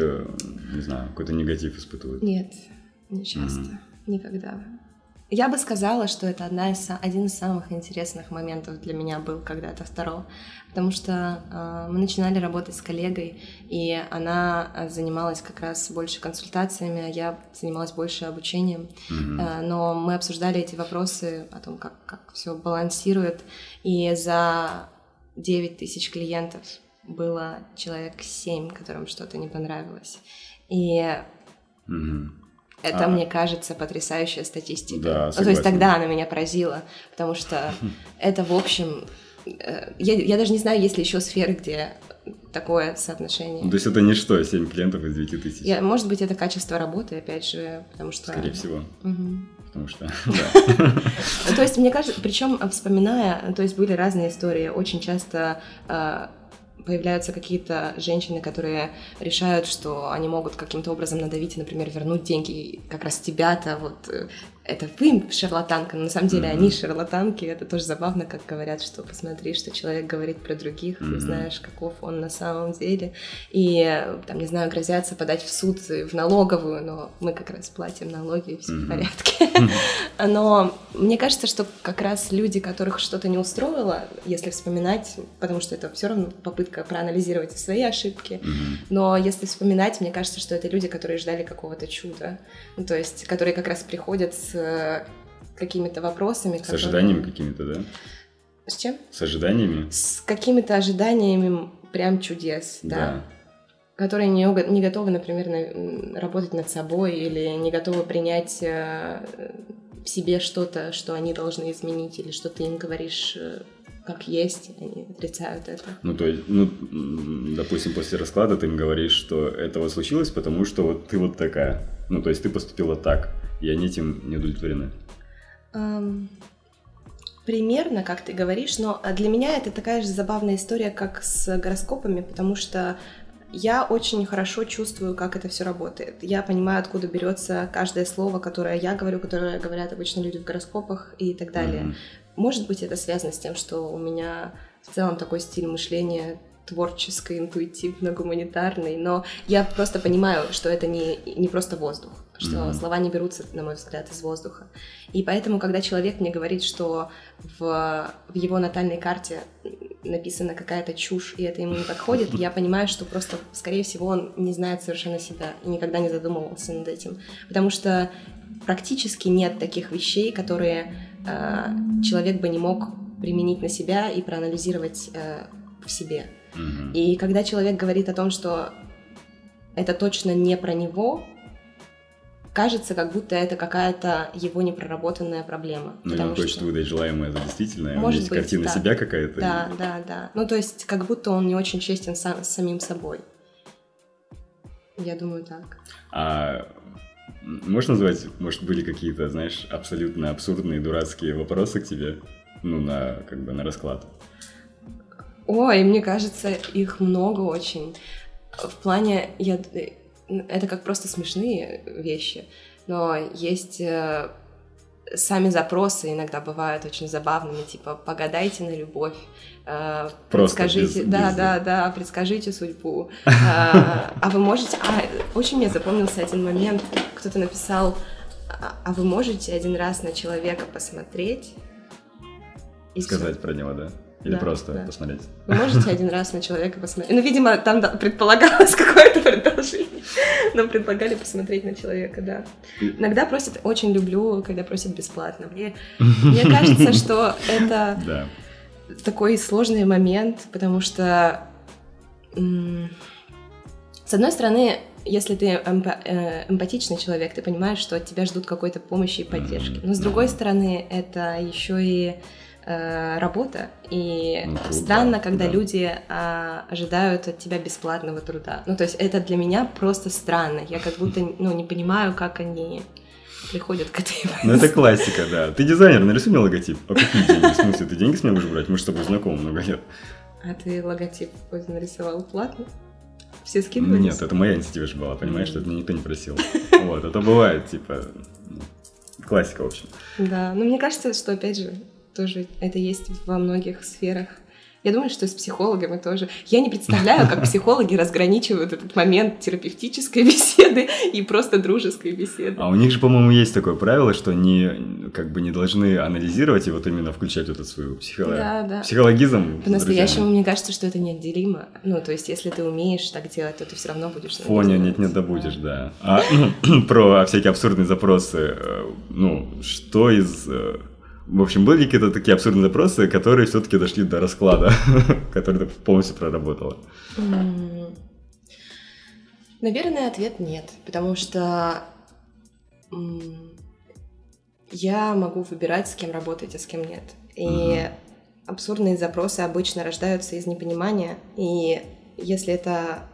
не знаю, какой-то негатив испытывают. Нет, не часто, mm-hmm. никогда. Я бы сказала, что это одна из, один из самых интересных моментов для меня был когда-то второго, потому что э, мы начинали работать с коллегой, и она э, занималась как раз больше консультациями, а я занималась больше обучением, mm-hmm. э, но мы обсуждали эти вопросы о том, как, как все балансирует, и за 9 тысяч клиентов было человек 7, которым что-то не понравилось. И mm-hmm. Это, а. мне кажется, потрясающая статистика. Да, ну, то есть тогда она меня поразила, потому что это, в общем, э, я, я даже не знаю, есть ли еще сферы, где такое соотношение. То есть это не что, 7 клиентов из 9 тысяч? Я, может быть, это качество работы, опять же, потому что... Скорее всего. Угу. Потому что, [LAUGHS] То есть, мне кажется, причем вспоминая, то есть были разные истории, очень часто э, появляются какие-то женщины, которые решают, что они могут каким-то образом надавить и, например, вернуть деньги как раз тебя-то, вот э, это вы шарлатанка, но на самом деле mm-hmm. они шарлатанки, это тоже забавно, как говорят, что посмотри, что человек говорит про других, mm-hmm. знаешь, каков он на самом деле, и там, не знаю, грозятся подать в суд, в налоговую, но мы как раз платим налоги, и все mm-hmm. в порядке. Но мне кажется, что как раз люди, которых что-то не устроило, если вспоминать, потому что это все равно попытка проанализировать свои ошибки, но если вспоминать, мне кажется, что это люди, которые ждали какого-то чуда, ну, то есть, которые как раз приходят с Э, какими-то вопросами. С которые... ожиданиями какими-то, да? С чем? С ожиданиями? С какими-то ожиданиями прям чудес, да. да. Которые не, не готовы, например, на, работать над собой или не готовы принять э, в себе что-то, что они должны изменить, или что ты им говоришь э, как есть, они отрицают это. Ну, то есть, ну, допустим, после расклада ты им говоришь, что это вот случилось, потому что вот ты вот такая. Ну, то есть ты поступила так и они этим не удовлетворены? Um, примерно, как ты говоришь, но для меня это такая же забавная история, как с гороскопами, потому что я очень хорошо чувствую, как это все работает. Я понимаю, откуда берется каждое слово, которое я говорю, которое говорят обычно люди в гороскопах и так далее. Mm-hmm. Может быть, это связано с тем, что у меня в целом такой стиль мышления творческой, интуитивно-гуманитарной, но я просто понимаю, что это не, не просто воздух, что mm-hmm. слова не берутся, на мой взгляд, из воздуха. И поэтому, когда человек мне говорит, что в, в его натальной карте написана какая-то чушь, и это ему не подходит, [LAUGHS] я понимаю, что просто, скорее всего, он не знает совершенно себя и никогда не задумывался над этим. Потому что практически нет таких вещей, которые э, человек бы не мог применить на себя и проанализировать э, в себе. Mm-hmm. И когда человек говорит о том, что это точно не про него, кажется, как будто это какая-то его непроработанная проблема. Ну, он хочет что... выдать желаемое за действительное, Может есть быть, картина да. себя какая-то. Да, и... да, да. Ну, то есть, как будто он не очень честен сам, с самим собой. Я думаю, так. А можно назвать, может, были какие-то, знаешь, абсолютно абсурдные, дурацкие вопросы к тебе? Ну, на, как бы, на расклад. Ой, мне кажется, их много очень. В плане, я, это как просто смешные вещи, но есть э, сами запросы иногда бывают очень забавными, типа погадайте на любовь, э, Просто предскажите, без, да, без... да, да, предскажите судьбу. [LAUGHS] А, а вы можете, а очень мне запомнился один момент, кто-то написал, а, а вы можете один раз на человека посмотреть и сказать про него, да? Или да, просто да. посмотреть? Вы можете один раз на человека посмотреть? Ну, видимо, там да, предполагалось [LAUGHS] какое-то продолжение. Но предлагали посмотреть на человека, да. Иногда просят, очень люблю, когда просят бесплатно. Мне, [LAUGHS] мне кажется, что это да. такой сложный момент, потому что с одной стороны, если ты эмпа- э, эмпатичный человек, ты понимаешь, что от тебя ждут какой-то помощи и поддержки. Но с другой стороны, это еще и э, работа, и ну, странно, когда да. люди а, ожидают от тебя бесплатного труда. Ну, то есть это для меня просто странно. Я как будто, [LAUGHS] ну, не понимаю, как они приходят к этой Ну, это классика, да. Ты дизайнер, нарисуй мне логотип. А какие деньги? В смысле, ты деньги с меня будешь брать? Мы же с тобой знакомы много лет. А ты логотип какой нарисовал платно? Все скидывались? Нет, это моя инициатива же была, понимаешь, что это меня никто не просил. [LAUGHS] Вот, это бывает, типа, классика, в общем. Да, но мне кажется, что, опять же, тоже это есть во многих сферах. Я думаю, что с психологами тоже. Я не представляю, как психологи разграничивают этот момент терапевтической [LAUGHS] беседы и просто дружеской беседы. А у них же, по-моему, есть такое правило, что они как бы не должны анализировать и вот именно включать этот свой психолог... да, да. психологизм. По-настоящему, мне кажется, что это неотделимо. Ну, то есть, если ты умеешь так делать, то ты все равно будешь... Фоне нет-нет, да будешь, да. А [CLEARS THROAT] про всякие абсурдные запросы, э, ну, что из э, в общем, были какие-то такие абсурдные запросы, которые все-таки дошли до расклада, [LAUGHS] который ты полностью проработала? Наверное, ответ нет, потому что я могу выбирать, с кем работать, а с кем нет. И угу. абсурдные запросы обычно рождаются из непонимания, и если это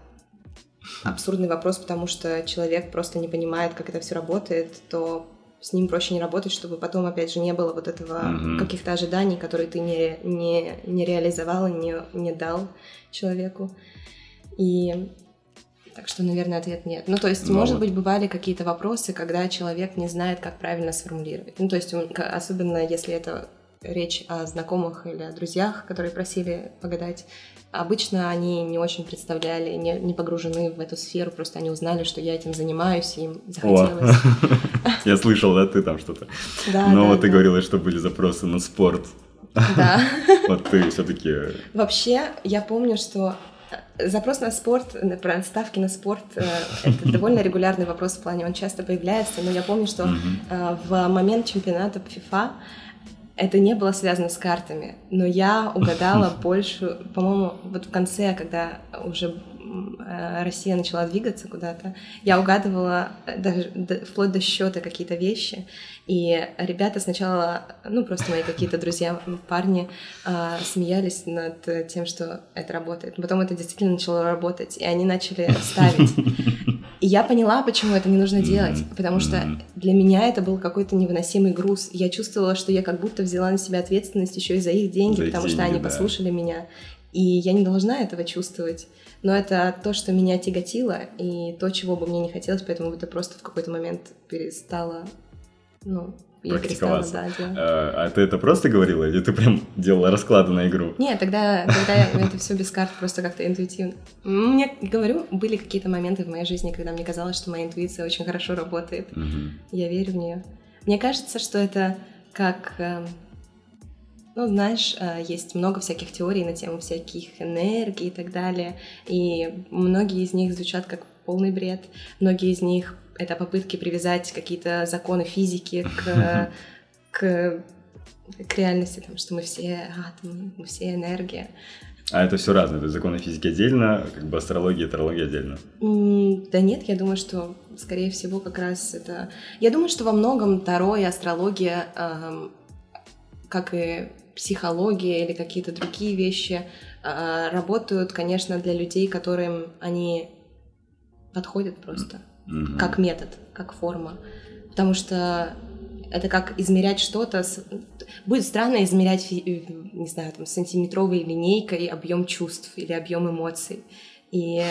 абсурдный вопрос, потому что человек просто не понимает, как это все работает, то с ним проще не работать, чтобы потом, опять же, не было вот этого mm-hmm. каких-то ожиданий, которые ты не, не, не реализовал, не, не дал человеку. И так что, наверное, ответ нет. Ну, то есть, Но может вот... быть, бывали какие-то вопросы, когда человек не знает, как правильно сформулировать. Ну, то есть, особенно если это речь о знакомых или о друзьях, которые просили погадать, Обычно они не очень представляли, не, не погружены в эту сферу, просто они узнали, что я этим занимаюсь, и им захотелось. [LAUGHS] Я слышал, да, ты там что-то. Да, Но вот ты говорила, что были запросы на спорт. Да. [LAUGHS] Вот ты все-таки... Вообще, я помню, что Запрос на спорт, про ставки на спорт, э, это [LAUGHS] довольно регулярный вопрос в плане, он часто появляется, но я помню, что э, в момент чемпионата FIFA это не было связано с картами, но я [LAUGHS] угадала больше, по-моему, вот в конце, когда уже э, Россия начала двигаться куда-то, я угадывала даже вплоть до счета какие-то вещи, и ребята сначала, ну, просто мои какие-то друзья, парни, э, смеялись над тем, что это работает. Потом это действительно начало работать, и они начали ставить. [LAUGHS] И я поняла, почему это не нужно делать, потому что для меня это был какой-то невыносимый груз. Я чувствовала, что я как будто взяла на себя ответственность еще и за их деньги, за потому деньги, что они да. послушали меня. И я не должна этого чувствовать. Но это то, что меня тяготило, и то, чего бы мне не хотелось, поэтому это просто в какой-то момент перестало ну, я перестала, да, делать. А, а ты это просто говорила, или ты прям делала расклады на игру? Нет, тогда, тогда это все без карт, просто как-то интуитивно. Мне, говорю, были какие-то моменты в моей жизни, когда мне казалось, что моя интуиция очень хорошо работает. Я верю в нее. Мне кажется, что это как... Эм, ну, знаешь, э, есть много всяких теорий на тему всяких энергий и так далее, и многие из них звучат как полный бред, многие из них — это попытки привязать какие-то законы физики к, [LAUGHS] к, к реальности, там, что мы все атомы, мы все энергия. А это все разное, то есть законы физики отдельно, как бы астрология и тарология отдельно? Да нет, я думаю, что, скорее всего, как раз это... Я думаю, что во многом Таро и астрология, эм, как и психология или какие-то другие вещи, э, работают, конечно, для людей, которым они подходят просто, mm-hmm. как метод, как форма. Потому что это как измерять что-то. С... Будет странно измерять, э, не знаю, там, сантиметровой линейкой объем чувств или объем эмоций. И,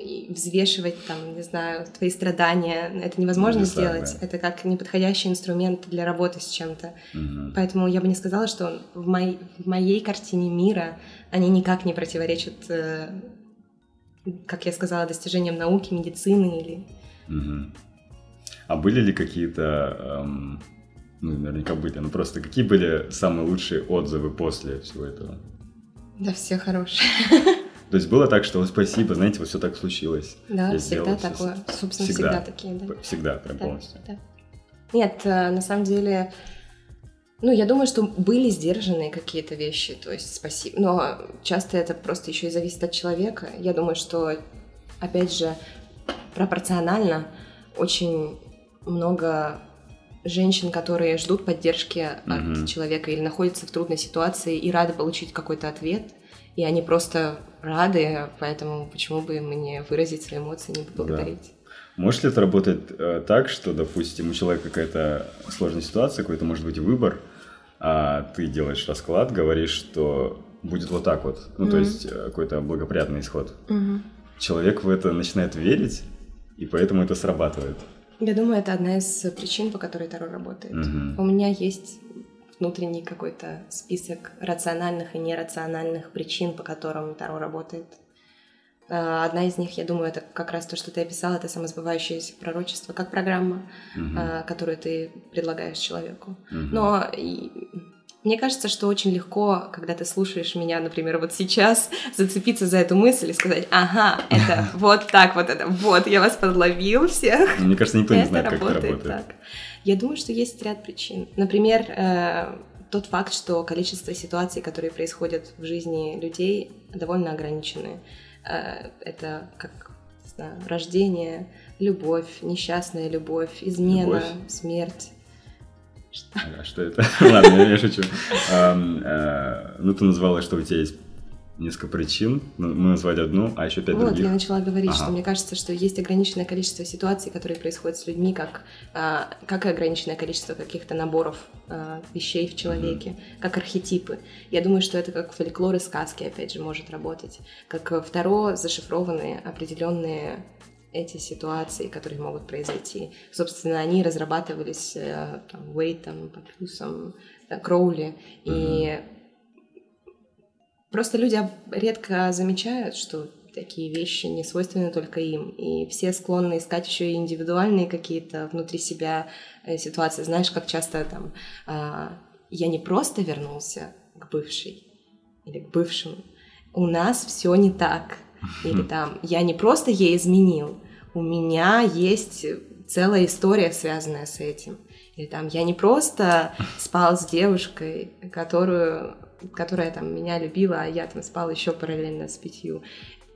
и взвешивать, там, не знаю, твои страдания. Это невозможно Веса, сделать. Да. Это как неподходящий инструмент для работы с чем-то. Угу. Поэтому я бы не сказала, что в, мой, в моей картине мира они никак не противоречат, э, как я сказала, достижениям науки, медицины или... Угу. А были ли какие-то эм, ну, наверняка были, но просто какие были самые лучшие отзывы после всего этого? Да, все хорошие. [LAUGHS] То есть было так, что спасибо, знаете, вот все так случилось. Да, Я всегда такое. Все... Собственно, всегда, всегда такие, да. Всегда, прям да, полностью. Да. Нет, э, на самом деле, ну, я думаю, что были сдержанные какие-то вещи, то есть спасибо. Но часто это просто еще и зависит от человека. Я думаю, что, опять же, пропорционально очень много женщин, которые ждут поддержки mm-hmm. от человека или находятся в трудной ситуации и рады получить какой-то ответ, и они просто рады, поэтому почему бы им не выразить свои эмоции, не поблагодарить. Да. Может ли это работать э, так, что, допустим, у человека какая-то сложная ситуация, какой-то, может быть, выбор, а ты делаешь расклад, говоришь, что будет вот так вот, ну, mm-hmm. то есть э, какой-то благоприятный исход. Mm-hmm. Человек в это начинает верить, и поэтому это срабатывает. Я думаю, это одна из причин, по которой Таро работает. Угу. У меня есть внутренний какой-то список рациональных и нерациональных причин, по которым Таро работает. А, одна из них, я думаю, это как раз то, что ты описал, это самосбывающееся пророчество, как программа, угу. которую ты предлагаешь человеку. Угу. Но мне кажется, что очень легко, когда ты слушаешь меня, например, вот сейчас, [LAUGHS] зацепиться за эту мысль и сказать, ага, это [LAUGHS] вот так вот это, вот, я вас подловил всех. Мне кажется, никто не знает, как это работает. Так. Я думаю, что есть ряд причин. Например, э, тот факт, что количество ситуаций, которые происходят в жизни людей, довольно ограничены. Э, это как знаю, рождение, любовь, несчастная любовь, измена, любовь. смерть что, а, что это? [LAUGHS] Ладно, я шучу. Э, ну, ты назвала, что у тебя есть несколько причин. Ну, мы назвали одну, а еще пять вот, других. Вот, я начала говорить, ага. что мне кажется, что есть ограниченное количество ситуаций, которые происходят с людьми, как, а, как и ограниченное количество каких-то наборов а, вещей в человеке, mm-hmm. как архетипы. Я думаю, что это как фольклор и сказки, опять же, может работать. Как второе зашифрованные определенные эти ситуации, которые могут произойти. Собственно, они разрабатывались э, там, Уэйтом, Паплюсом, э, Кроули, mm-hmm. и просто люди редко замечают, что такие вещи не свойственны только им. И все склонны искать еще и индивидуальные какие-то внутри себя э, ситуации. Знаешь, как часто там а, я не просто вернулся к бывшей или к бывшему. У нас все не так. Или [LAUGHS] там я не просто ей изменил, у меня есть целая история, связанная с этим. Или там я не просто спал с девушкой, которую, которая там меня любила, а я там спал еще параллельно с пятью.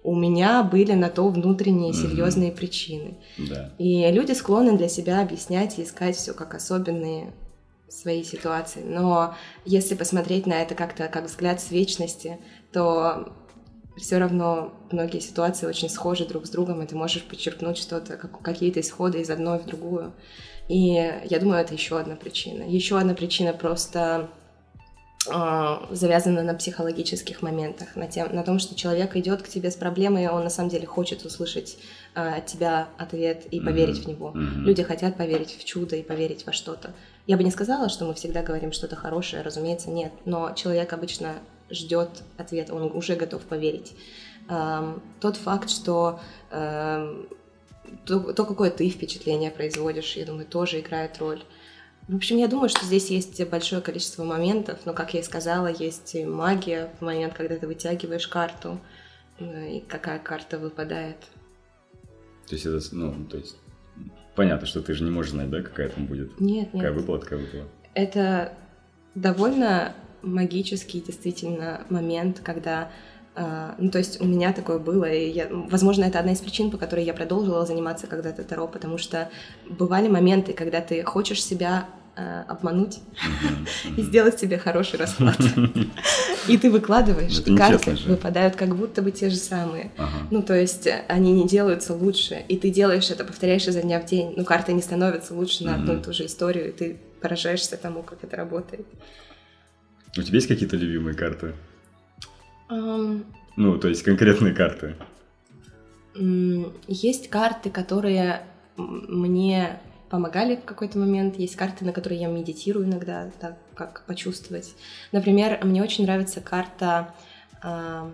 У меня были на то внутренние серьезные mm-hmm. причины. Да. И люди склонны для себя объяснять и искать все как особенные свои ситуации. Но если посмотреть на это как-то как взгляд с вечности, то все равно многие ситуации очень схожи друг с другом, и ты можешь подчеркнуть что-то, как, какие-то исходы из одной в другую. И я думаю, это еще одна причина. Еще одна причина просто э, завязана на психологических моментах, на, тем, на том, что человек идет к тебе с проблемой, и он на самом деле хочет услышать а, от тебя ответ и поверить mm-hmm. в него. Mm-hmm. Люди хотят поверить в чудо и поверить во что-то. Я бы не сказала, что мы всегда говорим что-то хорошее, разумеется, нет. Но человек обычно ждет ответа, он уже готов поверить. Эм, тот факт, что эм, то, то, какое ты впечатление производишь, я думаю, тоже играет роль. В общем, я думаю, что здесь есть большое количество моментов, но, как я и сказала, есть магия в момент, когда ты вытягиваешь карту, э, и какая карта выпадает. То есть это, ну, то есть понятно, что ты же не можешь знать, да, какая там будет? Нет, нет. Какая выпала, такая выпала. Это довольно магический действительно момент, когда Uh, ну, то есть у меня такое было, и я, возможно, это одна из причин, по которой я продолжила заниматься когда-то Таро, потому что бывали моменты, когда ты хочешь себя uh, обмануть и сделать себе хороший расклад. И ты выкладываешь, и карты выпадают как будто бы те же самые. Ну, то есть они не делаются лучше, и ты делаешь это, повторяешь изо дня в день. Ну, карты не становятся лучше на одну и ту же историю, и ты поражаешься тому, как это работает. У тебя есть какие-то любимые карты? Um, ну, то есть конкретные карты. Есть карты, которые мне помогали в какой-то момент. Есть карты, на которые я медитирую иногда, так как почувствовать. Например, мне очень нравится карта... Э,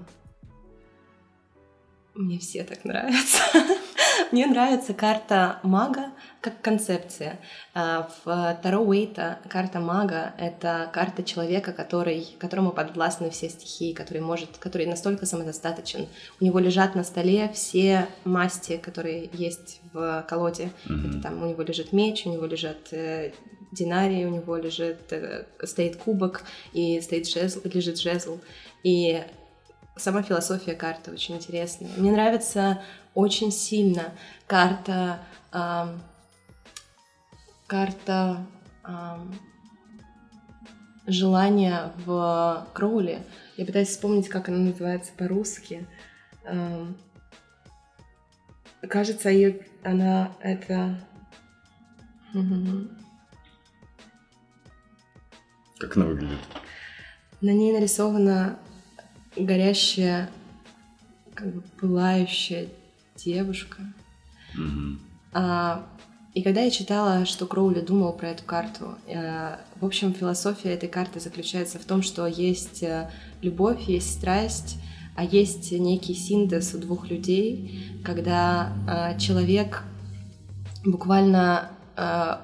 мне все так нравятся. [LAUGHS] Мне нравится карта мага как концепция. А, в Таро Уэйта карта мага — это карта человека, который, которому подвластны все стихии, который, может, который настолько самодостаточен. У него лежат на столе все масти, которые есть в колоде. Mm-hmm. Это там у него лежит меч, у него лежат э, динарии, у него лежит, э, стоит кубок и стоит жезл, лежит жезл. И сама философия карты очень интересная. Мне нравится очень сильно карта э, карта э, желания в Кроуле. Я пытаюсь вспомнить, как она называется по-русски. Кажется, ее, она это... Как она выглядит? На ней нарисована горящая, как бы пылающая девушка. Mm-hmm. А, и когда я читала, что Кроули думал про эту карту, э, в общем, философия этой карты заключается в том, что есть э, любовь, есть страсть, а есть некий синтез у двух людей, когда э, человек буквально э,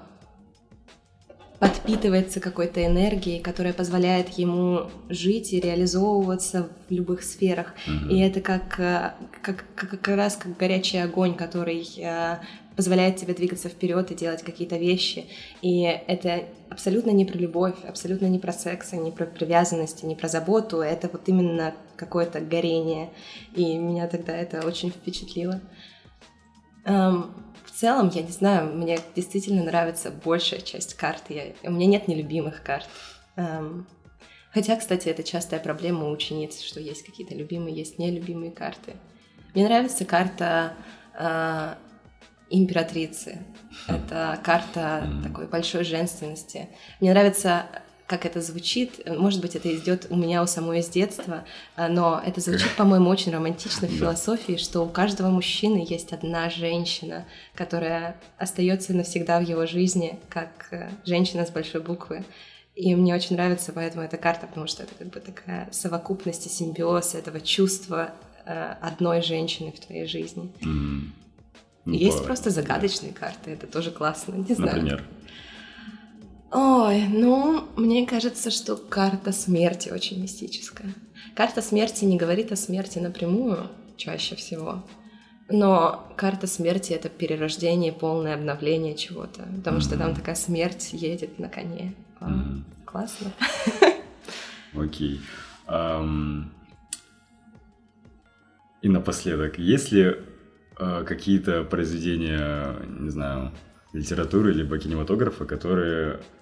подпитывается какой-то энергией, которая позволяет ему жить и реализовываться в любых сферах. Mm-hmm. И это как, э, как, как, как раз как горячий огонь, который э, позволяет тебе двигаться вперед и делать какие-то вещи. И это абсолютно не про любовь, абсолютно не про секс, не про привязанность, не про заботу. Это вот именно какое-то горение. И меня тогда это очень впечатлило. Um, в целом, я не знаю, мне действительно нравится большая часть карт. Я, у меня нет нелюбимых карт. Um, хотя, кстати, это частая проблема у учениц, что есть какие-то любимые, есть нелюбимые карты. Мне нравится карта uh, императрицы. Это карта такой большой женственности. Мне нравится как это звучит, может быть, это идет у меня у самой из детства, а, но это [LAUGHS] звучит, по-моему, очень романтично в философии, что у каждого мужчины есть одна женщина, которая остается навсегда в его жизни, как э, женщина с большой буквы. И мне очень нравится поэтому эта карта, потому что это как бы такая совокупность и симбиоз этого чувства э, одной женщины в твоей жизни. Mm. Ну, Есть по... просто загадочные карты, это тоже классно, не знаю. Например? Ой, ну, мне кажется, что карта смерти очень мистическая. Карта смерти не говорит о смерти напрямую, чаще всего. Но карта смерти — это перерождение, полное обновление чего-то. Потому mm-hmm. что там такая смерть едет на коне. Mm-hmm. Классно. [LAUGHS] Окей. Okay. Um, и напоследок, если uh, какие-то произведения, не знаю, литературы либо кинематографа, которые Э,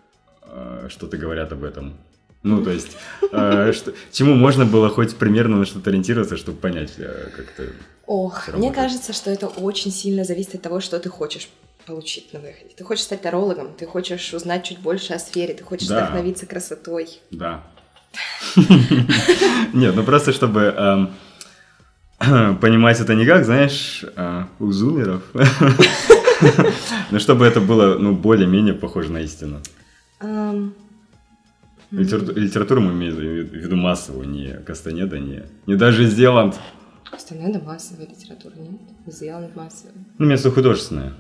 что-то говорят об этом. Ну, то есть, э, [LAUGHS] что, чему можно было хоть примерно на что-то ориентироваться, чтобы понять, э, как это Ох, мне кажется, что это очень сильно зависит от того, что ты хочешь получить на выходе. Ты хочешь стать тарологом, ты хочешь узнать чуть больше о сфере, ты хочешь да. вдохновиться красотой. Да. [LAUGHS] Нет, ну просто чтобы... Эм, [CLEARS THROAT] понимать это не как, знаешь, у зумеров, [LAUGHS] но чтобы это было, ну, более-менее похоже на истину. Литературу мы имеем в виду массовую, не Кастанеда, не, не даже Зеланд. Кастанеда массовая литература, нет? Зеланд массовая. Ну, место художественное.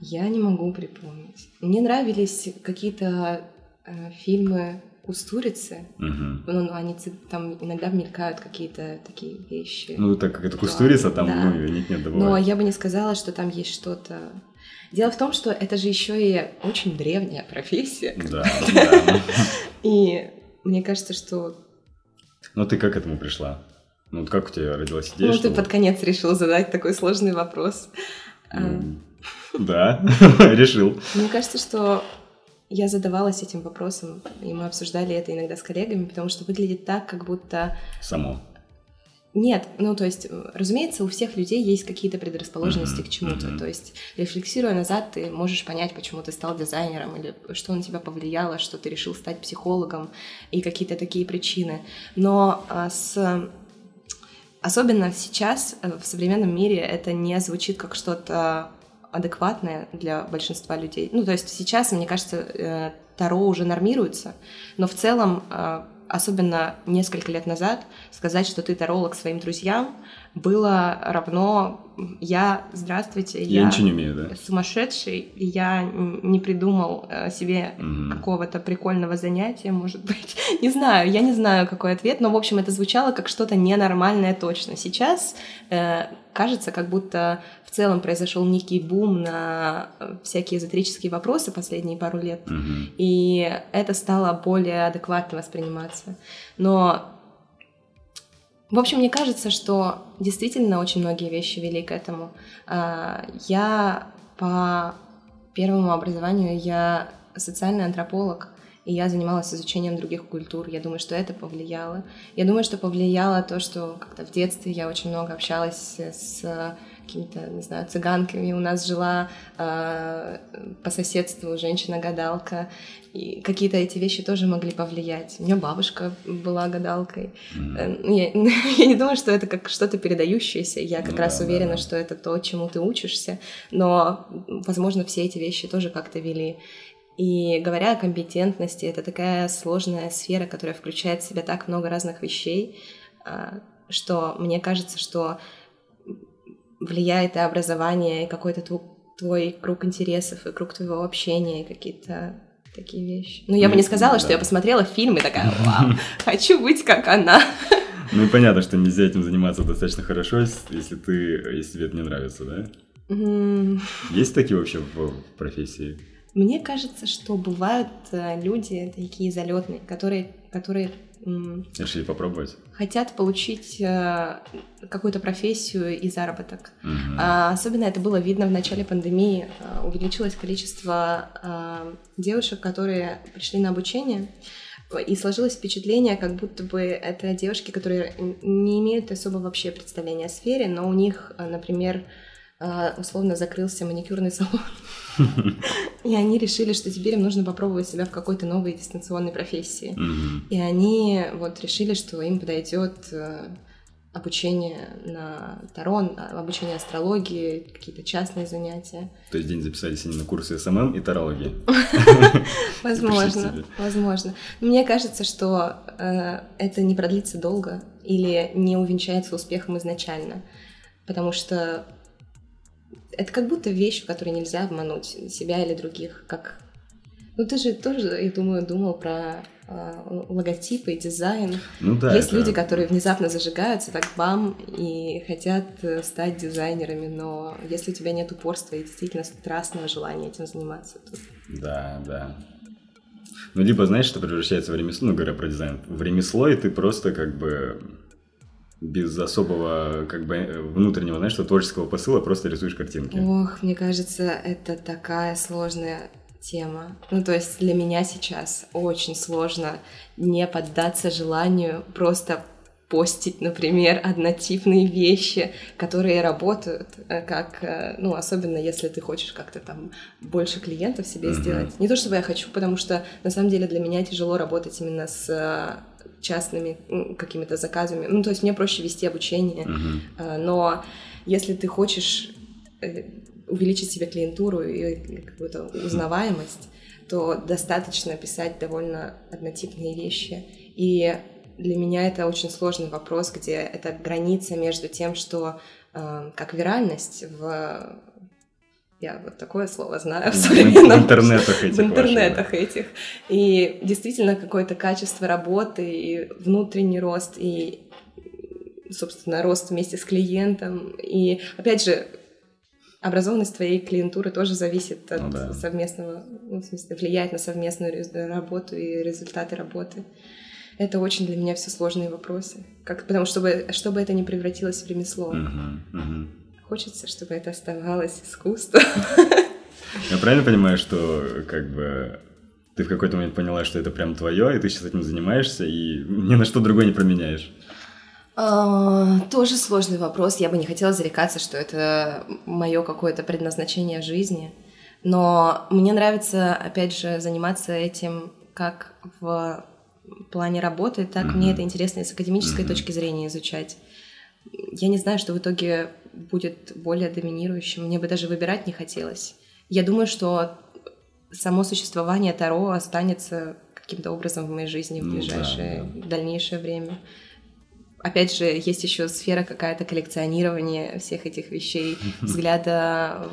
Я не могу припомнить. Мне нравились какие-то э, фильмы Кустурицы. Угу. Ну, они там иногда мелькают какие-то такие вещи. Ну, так как это Кустурица, там, да. ну, нет-нет, бывает. Но я бы не сказала, что там есть что-то... Дело в том, что это же еще и очень древняя профессия. Да, да. И мне кажется, что... Ну, ты как к этому пришла? Ну, вот как у тебя родилась идея? Ну, ты под конец решил задать такой сложный вопрос. Да, [LAUGHS] решил. Мне кажется, что я задавалась этим вопросом, и мы обсуждали это иногда с коллегами, потому что выглядит так, как будто... Само. Нет, ну то есть, разумеется, у всех людей есть какие-то предрасположенности mm-hmm. к чему-то. Mm-hmm. То есть, рефлексируя назад, ты можешь понять, почему ты стал дизайнером, или что на тебя повлияло, что ты решил стать психологом, и какие-то такие причины. Но а, с особенно сейчас э, в современном мире это не звучит как что-то адекватное для большинства людей. Ну, то есть сейчас, мне кажется, э, Таро уже нормируется, но в целом, э, особенно несколько лет назад, сказать, что ты таролог своим друзьям, было равно я, здравствуйте, я, я ничего не умею, да? сумасшедший, я не придумал э, себе mm какого-то прикольного занятия, может быть. [LAUGHS] не знаю, я не знаю, какой ответ, но, в общем, это звучало как что-то ненормальное точно. Сейчас э, кажется, как будто в целом произошел некий бум на э, всякие эзотерические вопросы последние пару лет, mm и это стало более адекватно восприниматься. Но в общем, мне кажется, что действительно очень многие вещи вели к этому. А, я по первому образованию я социальный антрополог, и я занималась изучением других культур. Я думаю, что это повлияло. Я думаю, что повлияло то, что как-то в детстве я очень много общалась с какими-то, не знаю, цыганками. У нас жила э, по соседству женщина-гадалка, и какие-то эти вещи тоже могли повлиять. У меня бабушка была гадалкой. Mm-hmm. Я, [LAUGHS] я не думаю, что это как что-то передающееся. Я как ну, раз да, уверена, да. что это то, чему ты учишься. Но, возможно, все эти вещи тоже как-то вели. И говоря о компетентности, это такая сложная сфера, которая включает в себя так много разных вещей, а, что мне кажется, что влияет и образование, и какой-то твой круг интересов, и круг твоего общения, и какие-то такие вещи. Ну, я бы не сказала, да. что я посмотрела фильм и такая, вау, хочу быть как она. [LAUGHS] Ну и понятно, что нельзя этим заниматься достаточно хорошо, если ты, если тебе это не нравится, да? Есть такие вообще в профессии? Мне кажется, что бывают э, люди такие залетные, которые, которые Решили попробовать. Хотят получить э, какую-то профессию и заработок. Угу. А, особенно это было видно в начале пандемии. А, увеличилось количество а, девушек, которые пришли на обучение. И сложилось впечатление, как будто бы это девушки, которые не имеют особо вообще представления о сфере, но у них, например, условно закрылся маникюрный салон. И они решили, что теперь им нужно попробовать себя в какой-то новой дистанционной профессии. Mm-hmm. И они вот решили, что им подойдет э, обучение на Таро, а, обучение астрологии, какие-то частные занятия. То есть день записались они на курсы SMM и тарологии? [LAUGHS] Возможно, возможно. Мне кажется, что э, это не продлится долго или не увенчается успехом изначально, потому что это как будто вещь, в которой нельзя обмануть себя или других. Как... Ну, ты же тоже, я думаю, думал про э, логотипы и дизайн. Ну, да, Есть это... люди, которые внезапно зажигаются, так бам, и хотят э, стать дизайнерами, но если у тебя нет упорства и действительно страстного желания этим заниматься, то... Да, да. Ну, либо, знаешь, что превращается в ремесло, ну, говоря про дизайн, в ремесло, и ты просто как бы без особого как бы внутреннего, знаешь, что творческого посыла, просто рисуешь картинки. Ох, мне кажется, это такая сложная тема. Ну, то есть для меня сейчас очень сложно не поддаться желанию просто постить, например, однотипные вещи, которые работают, э, как, э, ну, особенно если ты хочешь как-то там больше клиентов себе mm-hmm. сделать. Не то чтобы я хочу, потому что на самом деле для меня тяжело работать именно с э, частными какими-то заказами. Ну, то есть мне проще вести обучение, mm-hmm. но если ты хочешь увеличить себе клиентуру и какую-то узнаваемость, то достаточно писать довольно однотипные вещи. И для меня это очень сложный вопрос, где это граница между тем, что э, как виральность в я вот такое слово знаю в современном... В интернетах этих. В интернетах ваших, этих. И действительно какое-то качество работы, и внутренний рост, и, собственно, рост вместе с клиентом. И, опять же, образованность твоей клиентуры тоже зависит от ну, да. совместного, ну, в смысле, влияет на совместную работу и результаты работы. Это очень для меня все сложные вопросы. Как, потому что чтобы, чтобы это не превратилось в ремесло. Uh-huh, uh-huh. Хочется, чтобы это оставалось искусством. [LAUGHS] Я правильно понимаю, что как бы ты в какой-то момент поняла, что это прям твое, и ты сейчас этим занимаешься, и ни на что другое не променяешь? А, тоже сложный вопрос. Я бы не хотела зарекаться, что это мое какое-то предназначение жизни. Но мне нравится, опять же, заниматься этим как в плане работы, так mm-hmm. мне это интересно и с академической mm-hmm. точки зрения изучать. Я не знаю, что в итоге будет более доминирующим. Мне бы даже выбирать не хотелось. Я думаю, что само существование Таро останется каким-то образом в моей жизни в ближайшее, ну, да, да. дальнейшее время. Опять же, есть еще сфера какая-то коллекционирования всех этих вещей, [LAUGHS] взгляда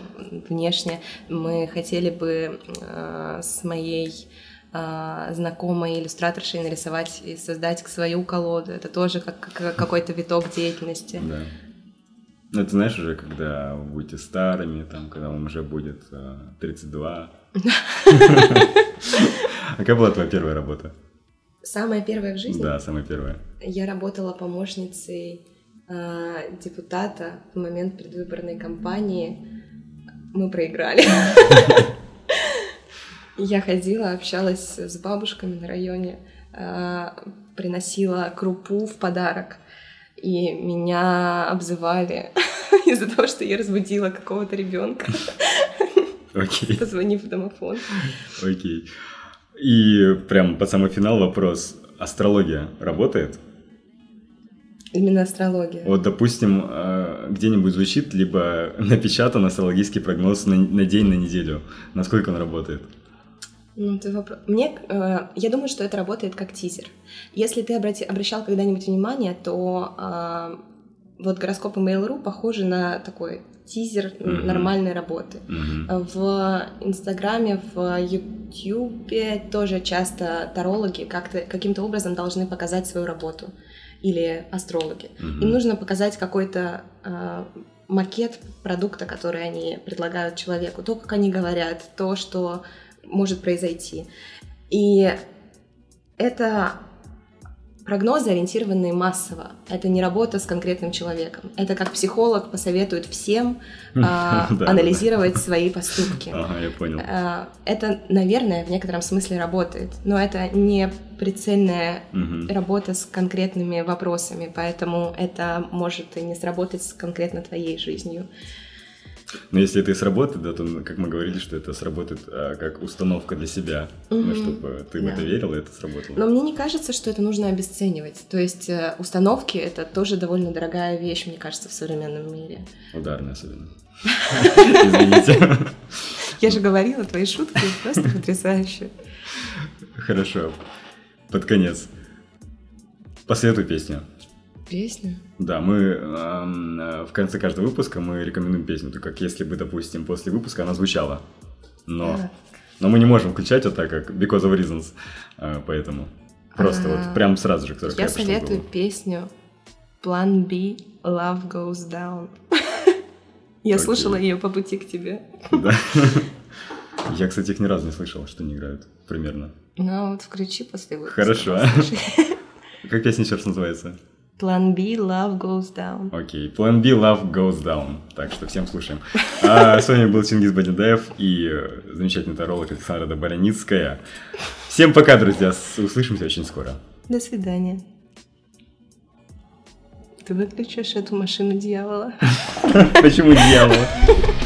внешне. Мы хотели бы э, с моей знакомой иллюстраторшей нарисовать и создать свою колоду. Это тоже как, как какой-то виток деятельности. Да. Ну, это знаешь уже, когда вы будете старыми, там, когда вам уже будет э, 32. А [LAUGHS] какая была твоя первая работа? Самая первая в жизни? Да, самая первая. Я работала помощницей э, депутата в момент предвыборной кампании. Мы проиграли. [LAUGHS] Я ходила, общалась с бабушками на районе, а, приносила крупу в подарок, и меня обзывали [LAUGHS] из-за того, что я разбудила какого-то ребенка, okay. [LAUGHS] позвонив в домофон. Окей. Okay. И прям под самый финал вопрос. Астрология работает? Именно астрология. Вот, допустим, а, где-нибудь звучит, либо [LAUGHS] напечатан астрологический прогноз на, на день, на неделю. Насколько он работает? Ну, вопрос. Мне, э, я думаю, что это работает как тизер. Если ты обрати, обращал когда-нибудь внимание, то э, вот гороскопы Mail.ru похожи на такой тизер mm-hmm. нормальной работы. Mm-hmm. В Инстаграме, в Ютьюбе тоже часто тарологи как-то каким-то образом должны показать свою работу или астрологи. Mm-hmm. Им нужно показать какой-то э, макет продукта, который они предлагают человеку, то, как они говорят, то, что может произойти. И это прогнозы, ориентированные массово. Это не работа с конкретным человеком. Это как психолог посоветует всем [LAUGHS] а, анализировать свои поступки. [LAUGHS] Ага, я понял. А, это, наверное, в некотором смысле работает, но это не прицельная работа с конкретными вопросами, поэтому это может и не сработать с конкретно твоей жизнью. Но если это и сработает, да, то, как мы говорили, что это сработает а, как установка для себя, угу. ну, чтобы ты да. в это верил, и это сработало. Но мне не кажется, что это нужно обесценивать. То есть э, установки — это тоже довольно дорогая вещь, мне кажется, в современном мире. Ударная особенно. [LAUGHS] Извините. Я же говорила, твои шутки просто потрясающие. Хорошо. Под конец. Посоветуй песню. Песню? Да, мы э, в конце каждого выпуска мы рекомендуем песню, то как если бы, допустим, после выпуска она звучала. Но, но мы не можем включать вот так, как Because of Reasons, э, поэтому просто а, вот прям сразу же, Я советую песню Plan B Love Goes Down. [LAUGHS] Я слушала ее по пути к тебе. Да. [LAUGHS] Я, кстати, их ни разу не слышал, что они играют примерно. Ну, вот включи после выпуска. Хорошо. [LAUGHS] Как песня сейчас называется? План B, Love Goes Down. Окей, okay. План B, Love Goes Down. Так что всем слушаем. [LAUGHS] А, с вами был Чингис Бадидаев и э, замечательный таролог Александра Добараницкая. Всем пока, друзья. Услышимся очень скоро. До свидания. Ты выключишь эту машину дьявола. [LAUGHS] Почему дьявола? [LAUGHS]